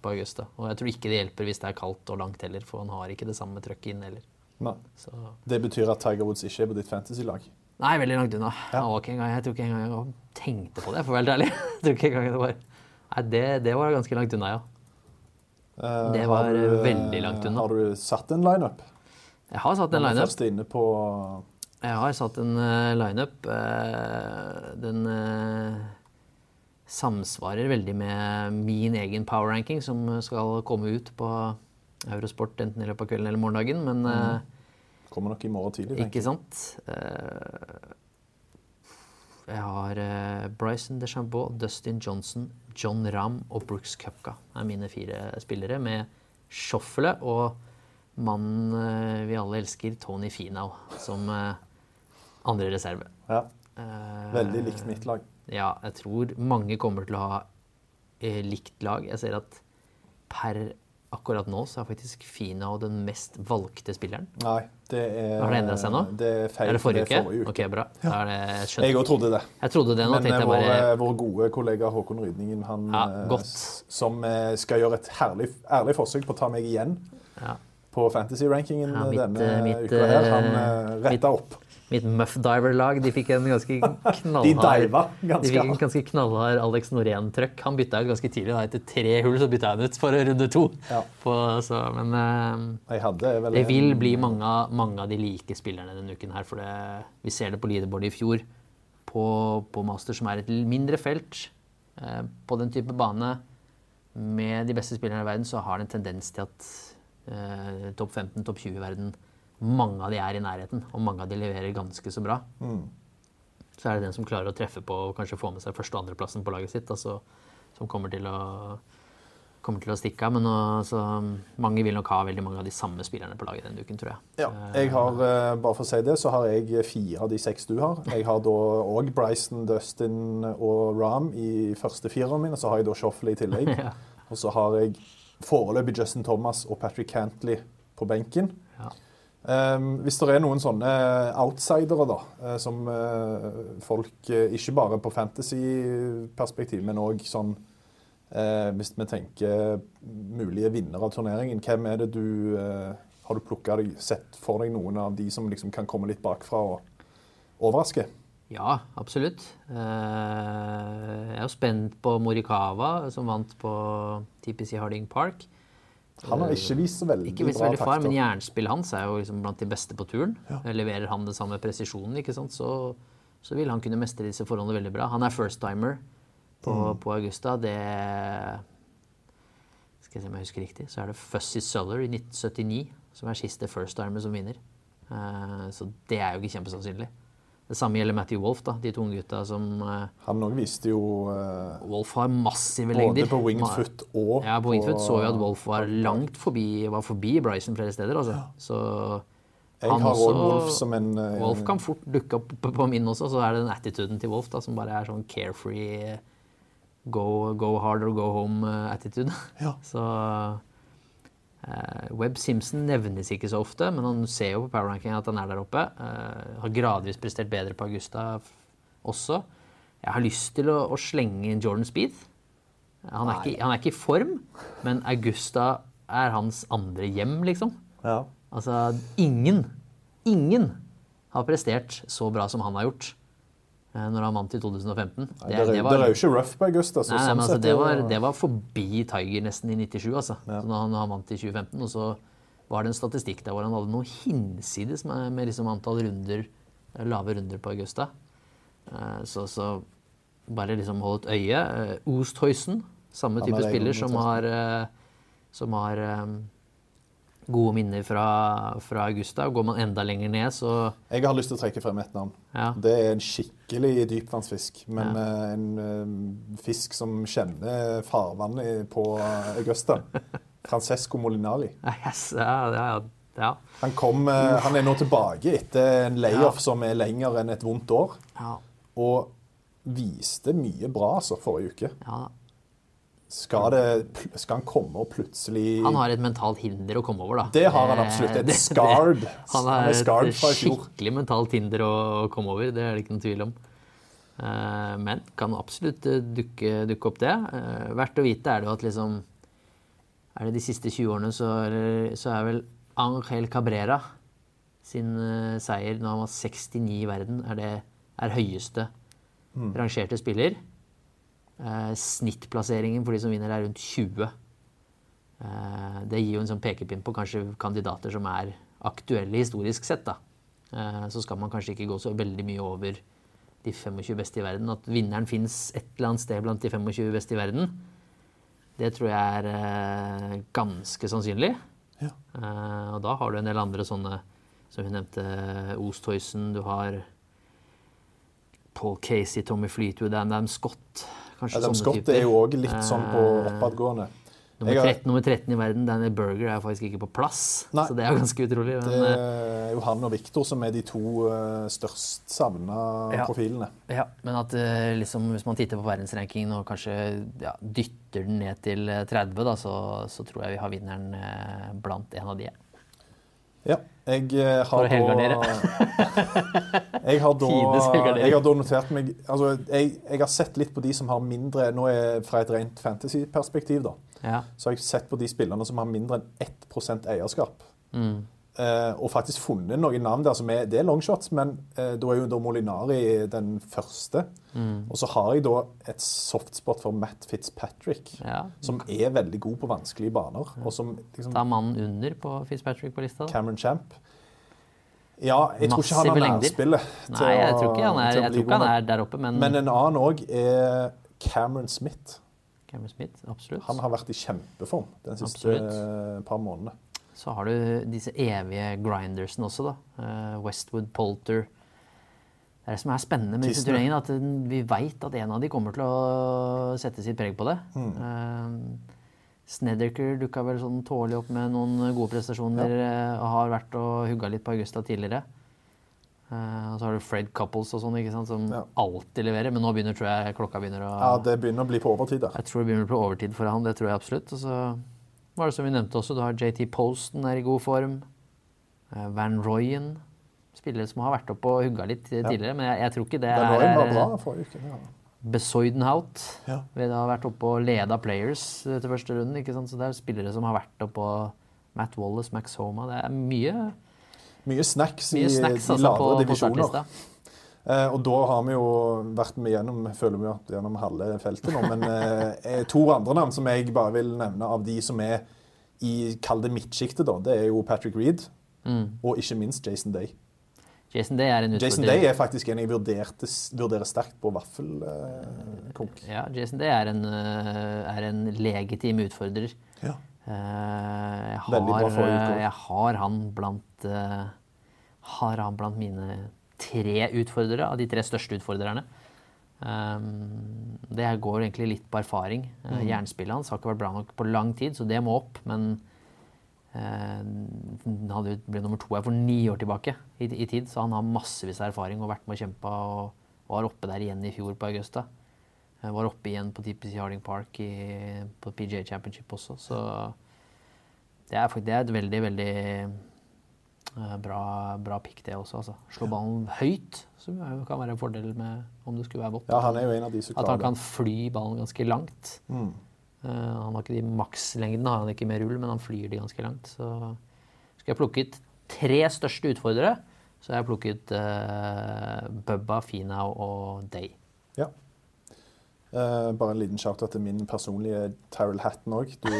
på Augusta. Og jeg tror ikke det hjelper hvis det er kaldt og langt heller, for han har ikke det samme trøkket inn heller. Nei. Så Det betyr at Tiger Woods ikke er på ditt fantasy-lag. Nei, veldig langt unna. Ja. engang, jeg tror ikke engang jeg tenkte på det, for å være helt ærlig. *laughs* Jeg tror ikke engang det var Nei, det, det var ganske langt unna, ja. Uh, Det var du, eh, veldig langt unna. Har du satt en lineup? Jeg har satt en lineup. først inne på Jeg har satt en uh, lineup. Uh, den eh, samsvarer veldig med min egen power ranking, som skal komme ut på Eurosport enten i løpet av kvelden eller morgendagen. Men eh, Kommer nok i morgen tidlig, tenker Ikke sant? Eh, Jeg har eh, Bryson DeChambeau, Dustin Johnson, John Rahm og Brooks Cupka. Det er mine fire spillere, med Schoffele og mannen vi alle elsker, Tony Finau, som andre reserve. Ja. Veldig likt mitt lag. Ja, jeg tror mange kommer til å ha eh, likt lag. Jeg ser at per akkurat nå så er faktisk og den mest valgte spilleren. Nei, det er Har det endra seg nå? Det er feil. Er det forrige det er uke? Ok, bra. Da er det, jeg. Jeg òg trodde det. Jeg trodde det nå, Men eh, jeg vår, bare eh, vår gode kollega Håkon Rydningen, han Ja, eh, godt. som skal gjøre et herlig, ærlig forsøk på å ta meg igjen Ja. på fantasy-rankingen Ja, denne mitt, uka her. Han retta opp. Mitt Muff Diver-lag de fikk en ganske *laughs* knallhard De De fikk en ganske knallhard Alex Norén-trøkk. Han bytta ut ganske tidlig. Da. Etter tre hull så bytta han ut for runde to. Ja. På, så, men eh, vel det vil bli mange, mange av de like spillerne denne uken her. For det, vi ser det på leaderboardet i fjor. På, på Master, som er et mindre felt. Eh, på den type bane med de beste spillerne i verden, så har det en tendens til at eh, topp 15, topp 20 i verden mange av de er i nærheten, og mange av de leverer ganske så bra. Mm. Så er det den som klarer å treffe på og kanskje få med seg første- og andreplassen på laget sitt, altså, som kommer til å, kommer til å stikke av. Men også, mange vil nok ha veldig mange av de samme spillerne på laget denne uken, tror jeg. Ja, jeg har, eh, bare for å si det, så har jeg fire av de seks du har. Jeg har da òg Bryson, Dustin og Ram i første fireren min, og så har jeg da Shoffley i tillegg. *laughs* Ja. Og så har jeg foreløpig Justin Thomas og Patrick Cantley på benken. Um, hvis det er noen sånne outsidere, da, eh, som eh, folk eh, ikke bare på fantasy-perspektiv, men òg sånn eh, Hvis vi tenker mulige vinnere av turneringen, hvem er det du eh, Har du plukka sett for deg noen av de som liksom kan komme litt bakfra og overraske? Ja, absolutt. Eh, jeg er jo spent på Morikawa, som vant på TPC Harding Park. Han har ikke vist så veldig Ikke vist bra veldig far, men takter. jernspillet hans er jo liksom blant de beste på turen. Leverer han den samme presisjonen, ikke sant? Så, så vil han kunne mestre disse forholdene veldig bra. Han er first-timer på, Mm. på Augusta. Det Skal jeg se om jeg husker riktig, så er det Fuzzy Suller i 1979 som er siste first-timer som vinner. Uh, så det er jo ikke kjempesannsynlig. Det samme gjelder Matthew Wolff, da, de to unggutta som eh, Han òg viste jo uh, Wolff har massive både lengder. på winged foot og Ja, på winged foot så vi at Wolff var langt forbi, var forbi Bryson flere steder. Altså. Så Jeg Han har også- òg Wolf som en uh, Wolf kan fort dukke opp på- min også, så er det den attituden til Wolf da, som bare er sånn carefree go, go hard or go home-attitude. Ja. *laughs* Så Webb Simpson nevnes ikke så ofte, men han ser jo på power ranking at han er der oppe. Eh, har gradvis prestert bedre på Augusta også. Jeg har lyst til å, å slenge inn Jordan Speed. Han er, ikke, han er ikke i form, men Augusta er hans andre hjem, liksom. Ja. Altså, ingen, ingen har prestert så bra som han har gjort eh, når han vant i 2015. Nei, det, var det er jo ikke rough på August. Altså, Nei, nei, sånn men altså, det, var, det var forbi Tiger nesten i 97, altså. Ja. Så når han, han vant i 2015, og så var det en statistikk der hvor han hadde noe hinsides med, med liksom antall runder, eh, lave runder på Augusta. Eh, Så, så bare liksom hold et øye. Eh, Oosthuizen, samme type er spiller som har, eh, som har eh, gode minner fra, fra Augusta. Går man enda lenger ned, så Jeg har lyst til å trekke frem et navn. Ja. Det er en skikkelig dypvannsfisk. Men Ja. eh, en eh, fisk som kjenner farvannet på Augusta. *laughs* Francesco Molinari. yes, ja, ja. Han, kom, eh, han er nå tilbake etter en layoff som er lenger enn et vondt år. Ja. Og viste mye bra altså, forrige uke. ja. Skal, det, skal han komme og plutselig Han har et mentalt hinder å komme over, da. Det har han absolutt. Et *laughs* det- scarred. Han scarred et skikkelig mentalt hinder å komme over, det er det ikke noen tvil om. Eh, Men kan absolutt eh, dukke, dukke opp det. Eh, Verdt å vite er det jo at liksom Er det de siste 20 årene, så, er- så er vel Angel Cabrera sin eh, seier når han var 69 i verden, er det er høyeste Mm. rangerte spiller. Eh, snittplasseringen for de som vinner, er rundt 20. Eh, det gir jo en sånn pekepinn på kanskje kandidater som er aktuelle historisk sett. da. Eh, så skal man kanskje ikke gå så veldig mye over de 25 beste i verden. At vinneren fins et eller annet sted blant de 25 beste i verden, det tror jeg er ganske sannsynlig. Ja. Eh, og da har du en del andre sånne, som hun nevnte, Oosthuizen, du har Paul Casey, Tommy Fleetwood, Adam Scott. Kanskje Adam sånne Scott typer. er jo òg litt sånn på Eh, oppadgående. Nummer 13, nummer 13 i verden, Daniel Berger, er faktisk ikke på plass. Nei. Så det er jo ganske utrolig. Men, Det eh, er jo han og Victor som er de to eh, størst savna Ja. profilene. ja, men at liksom, hvis man titter på verdensrankingen og kanskje ja, dytter den ned til eh, 30, da, så, så tror jeg vi har vinneren blant en av de. Ja, jeg eh, har da, *laughs* jeg, har da, jeg har da notert meg altså, jeg, jeg har sett litt på de som har mindre Nå er fra et rent fantasy-perspektiv, da. Ja. Så har jeg sett på de spillerne som har mindre enn 1 eierskap. Mm. Eh, og faktisk funnet noen navn der som er Det er longshots, men eh, da er jo da Molinari den første. Mm. Og så har jeg da et softspot for Matt Fitzpatrick, Ja. som er veldig god på vanskelige baner. Og som liksom Ta mannen under på Fitzpatrick på lista. da. Cameron Champ. Ja, jeg tror ikke han har nærspillet. Nei, jeg tror ikke han er, jeg tror ikke han er der oppe, men. Men en annen òg er Cameron Smith. Cameron Smith, absolutt. Han har vært i kjempeform de siste Absolutt. par månedene. Så har du disse evige grindersene også, da. Eh, Westwood, Polter. Det er det som er spennende med disse turneringene, at vi veit at en av de kommer til å sette sitt preg på det. Mm. Eh, Snedeker dukka vel sånn tålelig opp med noen gode prestasjoner ja. og har vært og hugga litt på Augusta tidligere. Eh, og så har du Fred Couples og sånn, ikke sant, som Ja. alltid leverer. Men nå begynner, tror jeg klokka begynner å Ja, Det begynner å bli på overtid da. jeg tror det begynner å på overtid for han, det tror jeg absolutt. Og så var det som vi nevnte også, du har JT Posten er i god form. Eh, Van Royen, spillere som har vært oppe og hugga litt tidligere, men jeg, jeg tror ikke det er var bra forrige uke. Ja. Besoidenhout. Ja. Vi har vært oppe og leda players eh, til første runden, ikke sant? så det er spillere som har vært oppe og Matt Wallace, Max Homa, det er mye, Mye snacks mye i snacks de altså, lavere divisjoner. Eh, og da har vi jo vært med gjennom føler vi at gjennom halve feltet nå. Men eh, to andre navn som jeg bare vil nevne av de som er i kall det midtsjiktet, da, det er jo Patrick Reed Mm. og ikke minst Jason Day. Jason Day er en Jason. Day er faktisk en jeg vurderte, vurderer sterkt på vaffelkonk. Ja, Jason Day er en, eh, er en legitim utfordrer. Ja. Eh, Jeg har, eh, jeg har han blant eh, Har han blant mine tre utfordrere, av de tre største utfordrerne. Um, Det går egentlig litt på erfaring. Eh, Mm. Jernspillet hans har ikke vært bra nok på lang tid, så det må opp. Men Eh, Han hadde jo- ble nummer to her for ni år tilbake i, i tid, så han har massevis av erfaring og vært med og kjempa og var oppe der igjen i fjor på Augusta. Eh, Var oppe igjen på TPC Harding Park i, på PGA Championship også, så det er, det er et veldig, veldig bra, bra pick, det også. Altså. Slå ballen høyt, som kan være en fordel med om det skulle være vått. Ja, han er jo en av de som At han kan fly ballen ganske langt. Mm. Uh, han har ikke de makslengdene, har han ikke med rull, men han flyr de ganske langt. Så skal jeg plukke ut tre største utfordrere, så har jeg plukket uh, Bubba, Finau og Day. Ja. Uh, bare en liten shout til min personlige Tyrell Hatton òg. Du,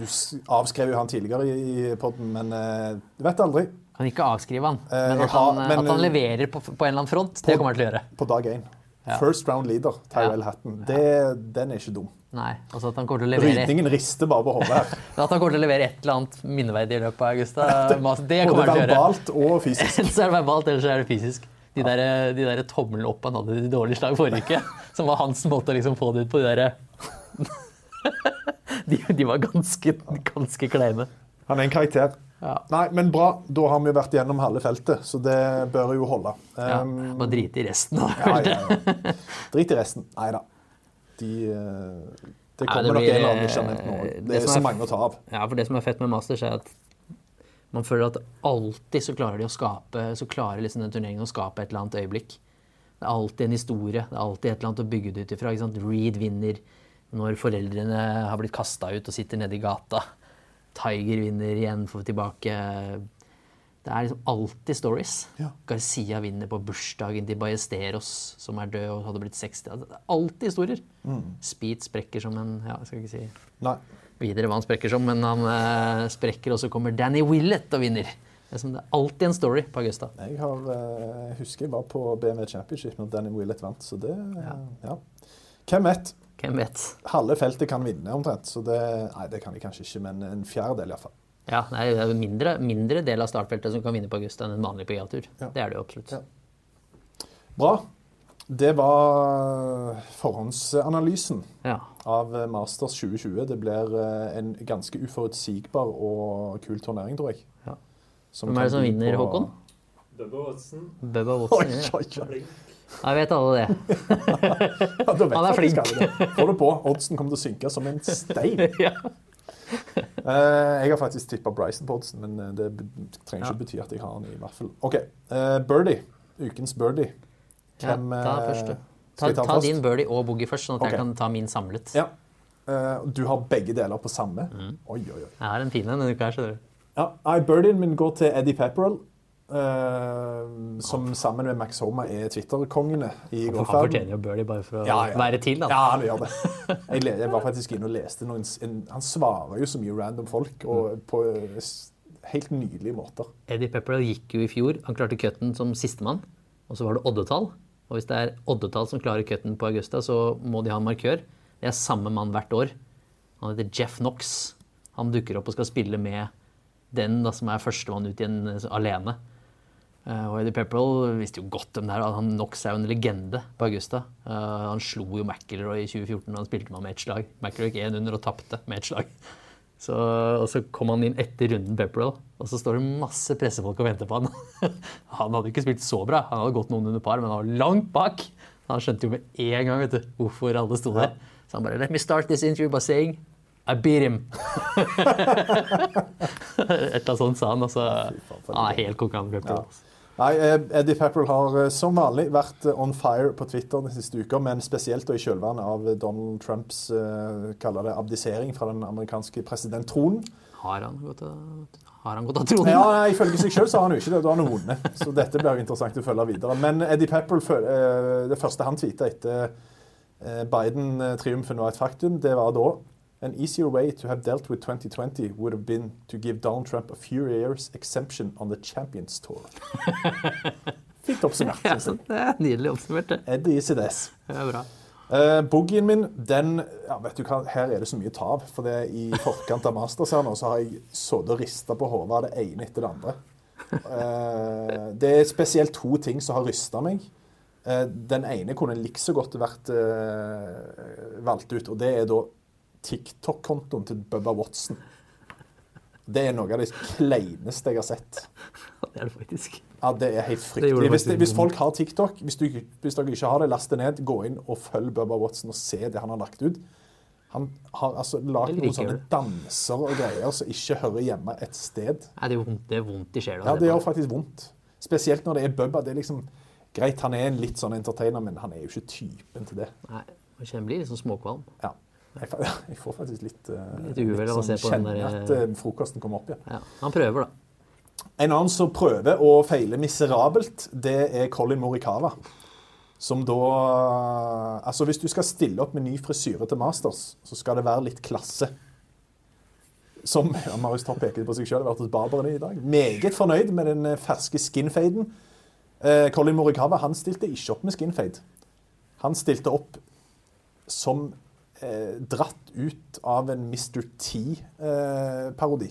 du avskrev jo han tidligere i, i podden, men uh, du vet aldri. Kan ikke avskrive han, Eh, men at han, har- men- at han leverer på, på en eller annen front, det kommer han til å gjøre. På dag én. Ja. First round leader, Tyrell Hatton. Det, den er ikke dum. Nei, altså at han kommer til å levere Rydningen rister bare på hodet her. *laughs* At han kommer til å levere et eller annet minneverdig i løpet av Augusta, mas- det kommer han til å gjøre. verbalt og fysisk. Enten *laughs* så er det verbalt, eller så er det fysisk. De der, de der tommelene opp han hadde i dårlige slag forrige uke, *laughs* som var hans måte å liksom få det ut på, de der de, de var ganske, ganske kleine. Han er en karakter. Ja. Nei, men bra. Da har vi jo vært gjennom halve feltet, så det bør jo holde. Ja, Um, bare drite i resten. Da. ja, ja. Drit i resten. Nei da. De, eh, det kommer det nok en eller annen Michelin nå. eh, Det, det er så er- mange å ta av. Ja, for det som er fett med Masters, er at man føler at alltid så klarer de å skape så klarer liksom den turneringen å skape et eller annet øyeblikk. Det er alltid en historie. Det er alltid et eller annet å bygge det ut ifra. ikke? Reed vinner når foreldrene har blitt kasta ut og sitter nede i gata. Tiger vinner igjen, får tilbake Det er liksom alltid stories. Ja. Garcia vinner på bursdagen til Ballesteros, som er død og hadde blitt 60. Altså, Det er alltid historier. Speed sprekker som en Ja, jeg skal ikke si Nei. videre hva han sprekker som, men han eh, sprekker, og så kommer Danny Willett og vinner. Det er, som, det alltid en story på Augusta. Jeg har, eh, jeg husker jeg var på BMW Championship når Danny Willett vant, så det ja. Hvem vet? Hvem vet? Halve feltet kan vinne omtrent, så det Nei, det kan de kanskje ikke, men en fjerdedel iallfall. Ja, det er mindre, mindre del av startfeltet som kan vinne på Augusta enn en vanlig PGA-tur. Ja. Det er det jo absolutt. Ja. Bra. Det var forhåndsanalysen Ja. av Masters 2020. Det blir eh, en ganske uforutsigbar og kul turnering, tror jeg. Ja. Hvem er det som vinner, på- Håkon? Bubba Watson. Bubba Watson, Watson. Oi, oi, oi. Jeg vet alle det. *laughs* Ja, vet Han er flink. alle det. Få det på. Oddsen kommer til å synke som en stein. *laughs* ja. Uh, jeg har faktisk tippa Bryson på oddsen, men eh, det trenger ikke bety at jeg har han i hvert fall. OK. Uh, birdie. Ukens birdie. ja, ta først, du. Ta, ta ta din birdie og boogie først, sånn at okay. jeg kan ta min samlet. Ja. Uh, du har begge deler på samme? Mm. Oi, oi, oi. Jeg har en fin en denne uka du. Ja, Birdien min går til Eddie Pepperell. Eh, som sammen med Max Homa er Twitter-kongene i Han fortjener jo birdie bare for å Ja, ja. være til. Da. Ja, han gjør det. Jeg, jeg var faktisk inne og leste noen en, Han svarer jo så mye random folk, og på eh, helt nydelige måter. Eddie Pepperell gikk jo i fjor. Han klarte cutten som sistemann. Og så var det oddetall. Og hvis det er oddetall som klarer cutten på Augusta, så må de ha en markør. Det er samme mann hvert år. Han heter Jeff Knox. Han dukker opp og skal spille med den da, som er førstemann ut igjen eh, alene. Eh, og Eddie Pepperell visste jo godt hvem det er. Han Knox er jo en legende på Augusta. Uh, han slo jo McIlroy i 2014 da han spilte med ham med ett slag. McIlroy gikk én under og tapte med ett slag. Så, og så kom han inn etter runden Pepperell, og så står det masse pressefolk og venter på han. *laughs* han hadde ikke spilt så bra, han hadde gått noen under par, men han var langt bak. Han skjønte jo med en gang vet du, hvorfor alle sto der. Så han bare Let me start this interview by saying I beat him. *laughs* Et eller annet sånt sa han. Altså, han er helt konkurrent. Pepperell. altså. Nei, eh, Eddie Pepperell har eh, som vanlig vært eh, on fire på Twitter den siste uka, men spesielt i kjølvannet av Donald Trumps kaller det abdisering fra den amerikanske presidenttronen. Har han gått av, har han gått av tronen? Ja, nei, Ifølge seg så har han jo ikke det. Da har han vunnet. Så dette blir interessant å følge videre. Men Eddie Pepperell, det første han tvitra etter Biden-triumfen var et faktum, det var da An easier way to have dealt with 2020 would have been to give Donald Trump a few years exemption on the Champions Tour. *laughs* Fint oppsummert. Ja, det er nydelig oppsummert, det. Eddie. Det er bra. Uh, Boogien min, den ja, vet du hva, Her er det så mye tav. For det I forkant av Masters her nå, så har jeg sittet og rista på hodet av det ene etter det andre. Uh, det er spesielt to ting som har rysta meg. Uh, den ene kunne likså godt vært uh, valgt ut, og det er da TikTok-kontoen til Bubba Watson. Det er noe av det kleineste jeg har sett. Det er det faktisk. Ja, Det er helt fryktelig. Hvis, det, hvis folk har TikTok, hvis, du, hvis dere ikke har det, last det ned. Gå inn og følg Bubba Watson og se det han har lagt ut. Han har altså lagd noen sånne danser og greier som ikke hører hjemme et sted. Nei, det, er vondt, det er vondt i sjela. Ja, det gjør faktisk vondt. Spesielt når det er Bubba. Det er liksom Greit, han er en litt sånn entertainer, men han er jo ikke typen til det. Nei, han kjenner blir litt sånn småkvalm. Ja. Jeg, *laughs* jeg får faktisk litt, eh, Litt uvel av å se på den der- at eh, frokosten kommer opp igjen. Ja, han prøver, da. En annen som prøver å feile miserabelt, det er Colin Morikawa. Som da Altså, hvis du skal stille opp med ny frisyre til Masters, så skal det være litt klasse. Som *laughs* ja, Marius Topp pekte på seg sjøl, har vært hos barberen i dag. Meget fornøyd med den eh, ferske skinfaden. Eh, Colin Morikawa han stilte ikke opp med skinfade. Han stilte opp som eh, dratt ut av en Mr. T-parodi.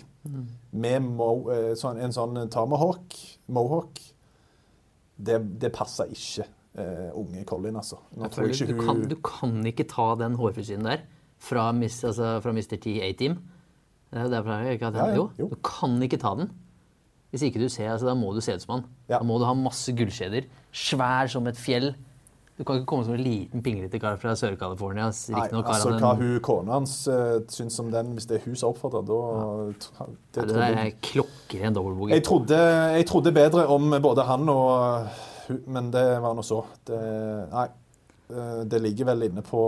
Med mo, eh, sånn, en sånn tomahawk, mohawk. Det, det passer ikke eh, unge Colin, altså. Nå Jeg tror jeg ikke du, hun kan, du kan ikke ta den hårfrisyren der fra, mis, altså, fra Mr. T A-team. Det er derfor jeg ikke har Ja, den. ja, Jo, du kan ikke ta den. Hvis ikke du ser, altså, Da må du se ut som han. Da må du ha masse gullkjeder. Svær som et fjell. Du kan ikke komme som en liten pinglete kar fra Sør-California. Riktignok har altså, hva hun kona hans uh, syns om den, hvis det er hun som oppfordrer, da Ja, Det, Det der er klokker i en dobbeltboogie. Jeg trodde, jeg trodde bedre om både han og hun, men det var nå så. Det, nei, eh, det ligger vel inne på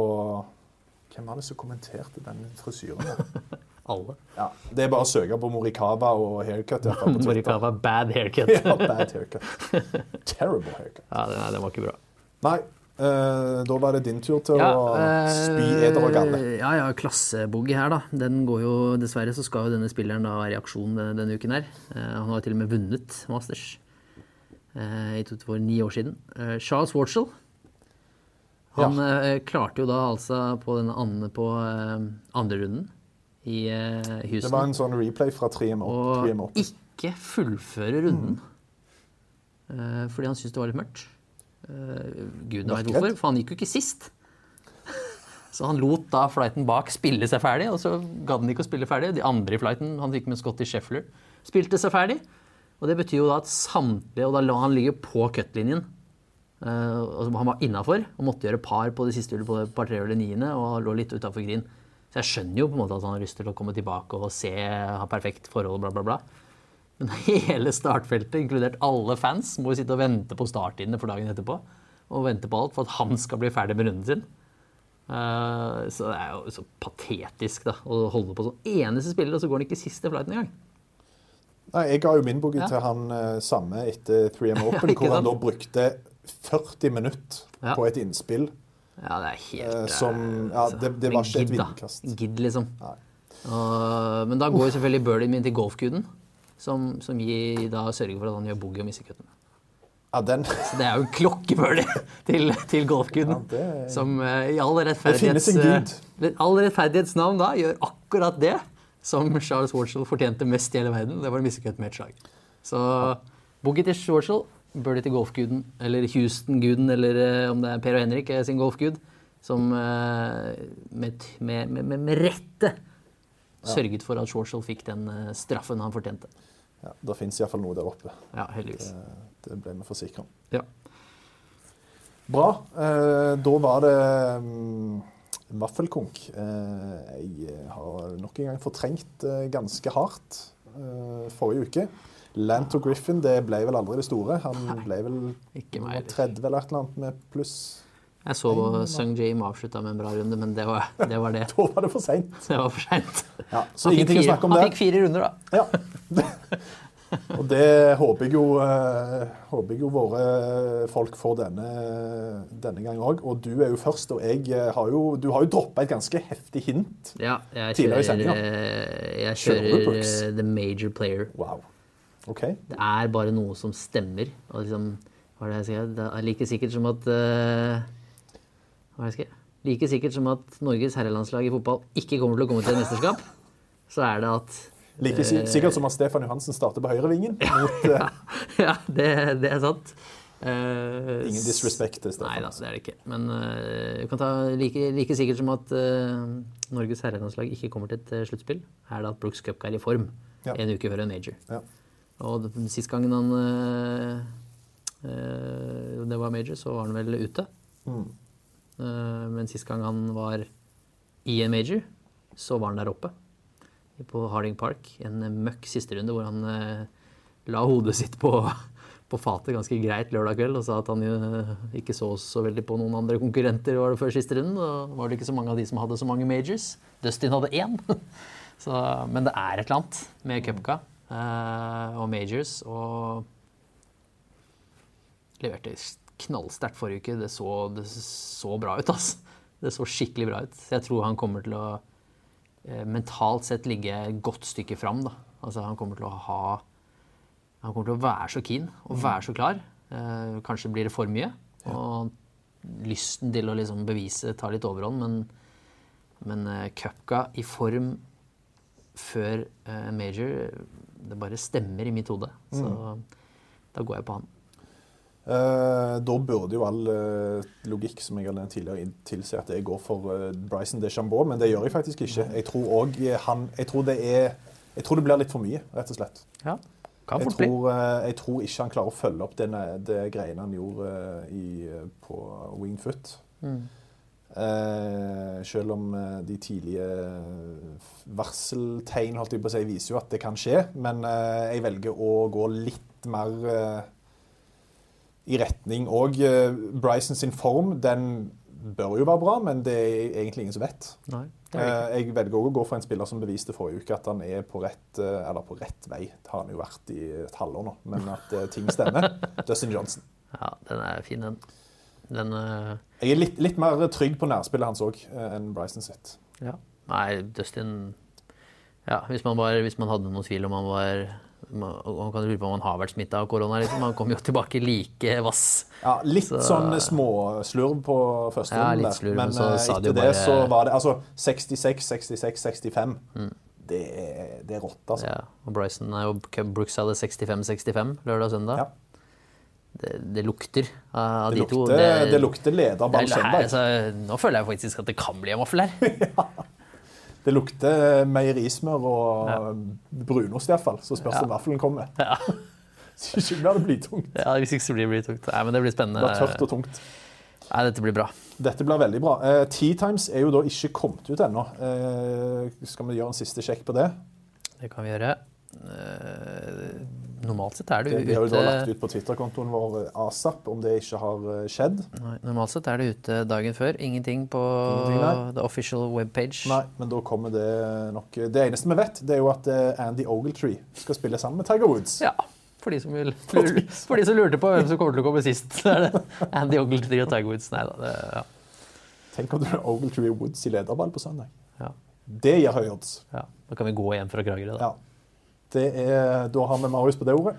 Hvem var det som kommenterte den frisyren? *laughs* Alle. Ja, det er bare å søke på Morikawa og haircut. fall *laughs* Morikawa bad haircut. *laughs* ja, bad haircut. Terrible haircut. Ja, den var ikke bra. Nei, eh, da var det din tur til Ja, å uh, spy eder og galle. Ja, ja, klasseboogie her, da. Den går jo, Dessverre så skal jo denne spilleren da være i aksjon denne, denne uken her. Uh, han har til og med vunnet Masters eh, for ni år siden. Eh, Charles Warchel. Han eh, klarte jo da altså på den andre, på eh, andre runden i eh, Houston Det var en sånn replay fra 3M opp. og 3M opp. ikke fullføre runden. Eh, fordi han syntes det var litt mørkt. Uh, Gudene veit hvorfor, for han gikk jo ikke sist. Så han lot da flighten bak spille seg ferdig, og så gadd han ikke å spille ferdig. De andre i flighten, han gikk med Scotty Sheffler, spilte seg ferdig. Og det betyr jo da at samtlige Og da la han ligge på cutlinjen. Uh, han var innafor og måtte gjøre par på det siste hullet på par tre eller niende og lå litt utafor green. Så jeg skjønner jo på en måte at han har lyst til å komme tilbake og se, ha perfekt forhold, bla, bla, bla. Men *laughs* hele startfeltet, inkludert alle fans, må jo sitte og vente på starttidene for dagen etterpå. Og vente på alt for at han skal bli ferdig med runden sin. Eh, så det er jo så patetisk da, å holde på sånn eneste spiller, og så går han ikke siste flighten engang. Nei, jeg ga jo min boogie Ja. til han eh, samme etter 3M *laughs* Open, ja, hvor han da brukte 40 minutter Ja. på et innspill. Ja, det er helt eh, som Ja, det, det var ikke et vindkast. Gidd, liksom. Og- men da går jo selvfølgelig birdien min til golfguden, som, som gir, da sørger for at han gjør boogie og misser cutten. Ja, den Så det er jo en klokkebirdie til, til golfguden. Ja, det- Som uh, i all rettferdighets, uh, gud. all rettferdighetsnavn da gjør akkurat det som Charles Warshall fortjente mest i hele verden. Det var en misse med et slag. Så boogie til Warshall, birdie til golfguden, eller Houston-guden, eller uh, om det er Per og Henrik sin golfgud, som med, med, med, med rette sørget for at Schwarzel fikk den eh, straffen han fortjente. Ja, Det fins iallfall noe der oppe. Ja, heldigvis. Det, det ble vi forsikra om. Ja. Bra. Eh, da var det mm, vaffelkonk. Eh, jeg har nok en gang fortrengt ganske hardt forrige uke. Lanto Griffin det ble vel aldri det store. Han ble vel Ikke nummer meg. 30 eller et eller annet med pluss. Jeg så Sung Jame avslutta med en bra runde, men det var det. Var det. *laughs* Da var det for seint. *laughs* det var for seint. Ja, så ingenting å snakke om han der. fikk fire runder, da. Ja. *laughs* Og det håper jeg jo, eh, håper jeg jo våre folk får denne, denne gang òg. Og du er jo først, og jeg eh, har jo Du har jo droppa et ganske heftig hint. Ja, jeg Tidligere i kjører, sendinga. eh, jeg Kjører kjører eh, The Major Player. Wow. Okay. Det er bare noe som stemmer. Og liksom, hva er det jeg sier? Det er like sikkert som at eh, Hva er det jeg skal Like sikkert som at Norges herrelandslag i fotball ikke kommer til å komme til et mesterskap, så er det at Like sikkert som at Stefan Johansen starter på høyrevingen. *laughs* Mot, eh, Ja, det, det er sant. Uh, ingen disrespect til Nei da, det er det ikke. Men uh, ta like, like sikkert som at uh, Norges herrelandslag ikke kommer til et eh, sluttspill, er det at Brooks Cupka er i form. Ja. En uke før en major. Ja. Og sist gangen han det var major, så var han vel ute. Mm. Eh, men sist gang han var i en major, så var han der oppe. På Harding Park. En møkk sisterunde hvor han eh, la hodet sitt på, *laughs* på fatet ganske greit lørdag kveld og sa at han jo ikke så så veldig på noen andre konkurrenter var det før siste runden. Og var det ikke så mange av de som hadde så mange majors. Dustin hadde én. *laughs* Så, men det er et eller annet med Cupca eh, og majors. Og leverte knallsterkt forrige uke. Det så, det så bra ut, altså. Det så skikkelig bra ut. Så jeg tror han kommer til å eh, mentalt sett ligge et godt stykke fram. Da. Altså, han kommer til å ha Han kommer til å være så keen og være så klar. Eh, kanskje blir det for mye. Og lysten til å liksom bevise tar litt overhånd, men, men eh, Cupka i form før eh, major Det bare stemmer i mitt hode. Så da går jeg på han. Eh, da burde jo all eh, logikk som jeg har tidligere, tilsi at jeg går for eh, Bryson DeChambeau, men det gjør jeg faktisk ikke. Jeg tror, også han, jeg tror, det, er, jeg tror det blir litt for mye, rett og slett. Ja, kan Jeg tror, jeg tror ikke han klarer å følge opp det, det greiene han gjorde i, på Winged Foot. Mm. Eh, selv om de tidlige varseltegn holdt jeg på å si, viser jo at det kan skje. Men eh, jeg velger å gå litt mer eh, i retning Og eh, Bryson sin form, den bør jo være bra, men det er egentlig ingen som vet. Nei, Eh, jeg velger også å gå for en spiller som beviste forrige uke at han er på rett, eh, eller på rett vei. Det har han jo vært i et halvår nå, men *laughs* at ting stemmer. Dustin Johnson. Ja, den er fin, den. Den Jeg er litt, litt mer trygg på nærspillet hans òg enn Bryson sitt. Ja. Nei, Dustin Ja, hvis man, var, hvis man hadde noen tvil om han var man, man kan lure på om han har vært smitta av korona. Liksom. Han kom jo tilbake like vass. Ja, litt Så- sånn småslurv på første Ja, runden litt slurv, men men så eh, de etter det bare- så var det altså 66, 66, 65. Mm. Det, er, det er rått, altså. Ja, og Bryson er jo Brooks hadde 65-65 lørdag og søndag. Ja. Det, det lukter av Det de to. lukter, det lukter leder det er- søndag. altså, nå føler jeg faktisk at det kan bli en vaffel her. *laughs* Det lukter meierismør og brunost iallfall. Så spørs det Ja. om vaffelen kommer. Ja. *laughs* Så ikke blir det blytungt. Ja, Hvis ikke så blir det blir tungt. Nei, men det blir Det blir tørt og tungt. Nei, dette blir bra. Dette blir veldig bra. Eh, Tea Times er jo da ikke kommet ut ennå. Eh, skal vi gjøre en siste sjekk på det? Det kan vi gjøre. Eh, normalt sett er det Det, jo vi har jo da ute lagt ut på Twitter-kontoen vår ASAP om det ikke har eh, skjedd. Nei, Normalt sett er det ute dagen før. Ingenting på Ingenting, the official webpage. Nei, men da kommer det nok Det eneste vi vet, det er jo at eh, Andy Ogletree skal spille sammen med Tiger Woods. Ja, for de, som vil, *laughs* for de som lurte på hvem som kommer til å komme sist. Så er det Andy Ogletree og Tiger Woods. Nei da. Det, ja. Tenk om du har Ogletree og Woods i lederball på søndag. Ja. Det gir høy odds. ja. Da kan vi gå hjem fra Kragerø, da. Ja. Det er, da har vi Marius på det ordet.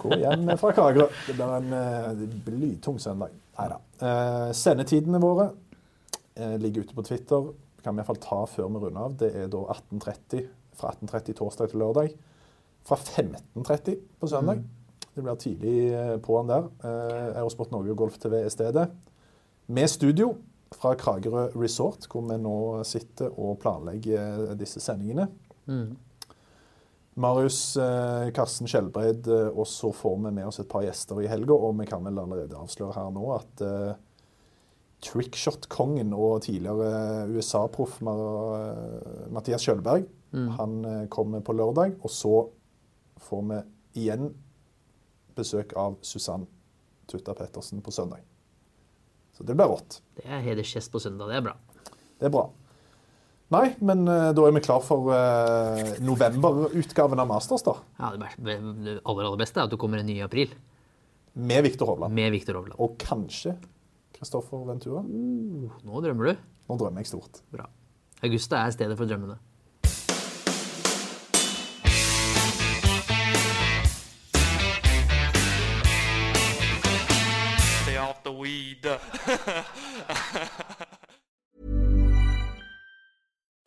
Gå hjem fra Kragerø. Det blir en eh, blytung søndag. Nei da. Eh, sendetidene våre eh, ligger ute på Twitter. Kan vi iallfall ta før vi runder av. Det er da 18.30 fra 18.30 torsdag til lørdag. Fra 15.30 på søndag. Det blir tidlig på'n der. Eh, Eurosport Norge og Golf TV er stedet. Med studio fra Kragerø Resort, hvor vi nå sitter og planlegger disse sendingene. Marius eh, Karsten Skjelbreid, eh, og så får vi med oss et par gjester i helga. Og vi kan vel allerede avsløre her nå at eh, trickshot-kongen og tidligere USA-proff Ma- Mathias Kjølberg han eh, kommer på lørdag. Og så får vi igjen besøk av Susann Tutta Pettersen på søndag. Så det blir rått. Det er hedersgjest på søndag. Det er bra. Det er bra. Nei, men eh, da er vi klar for uh, novemberutgaven av Masters, da. Ja, det, aller, aller beste er at du kommer en ny i april. Med Viktor Hovland. Med Victor Hovland. Og kanskje Kristoffer Ventura. Nå drømmer du. Nå drømmer jeg stort. Bra. Augusta er stedet for drømmene.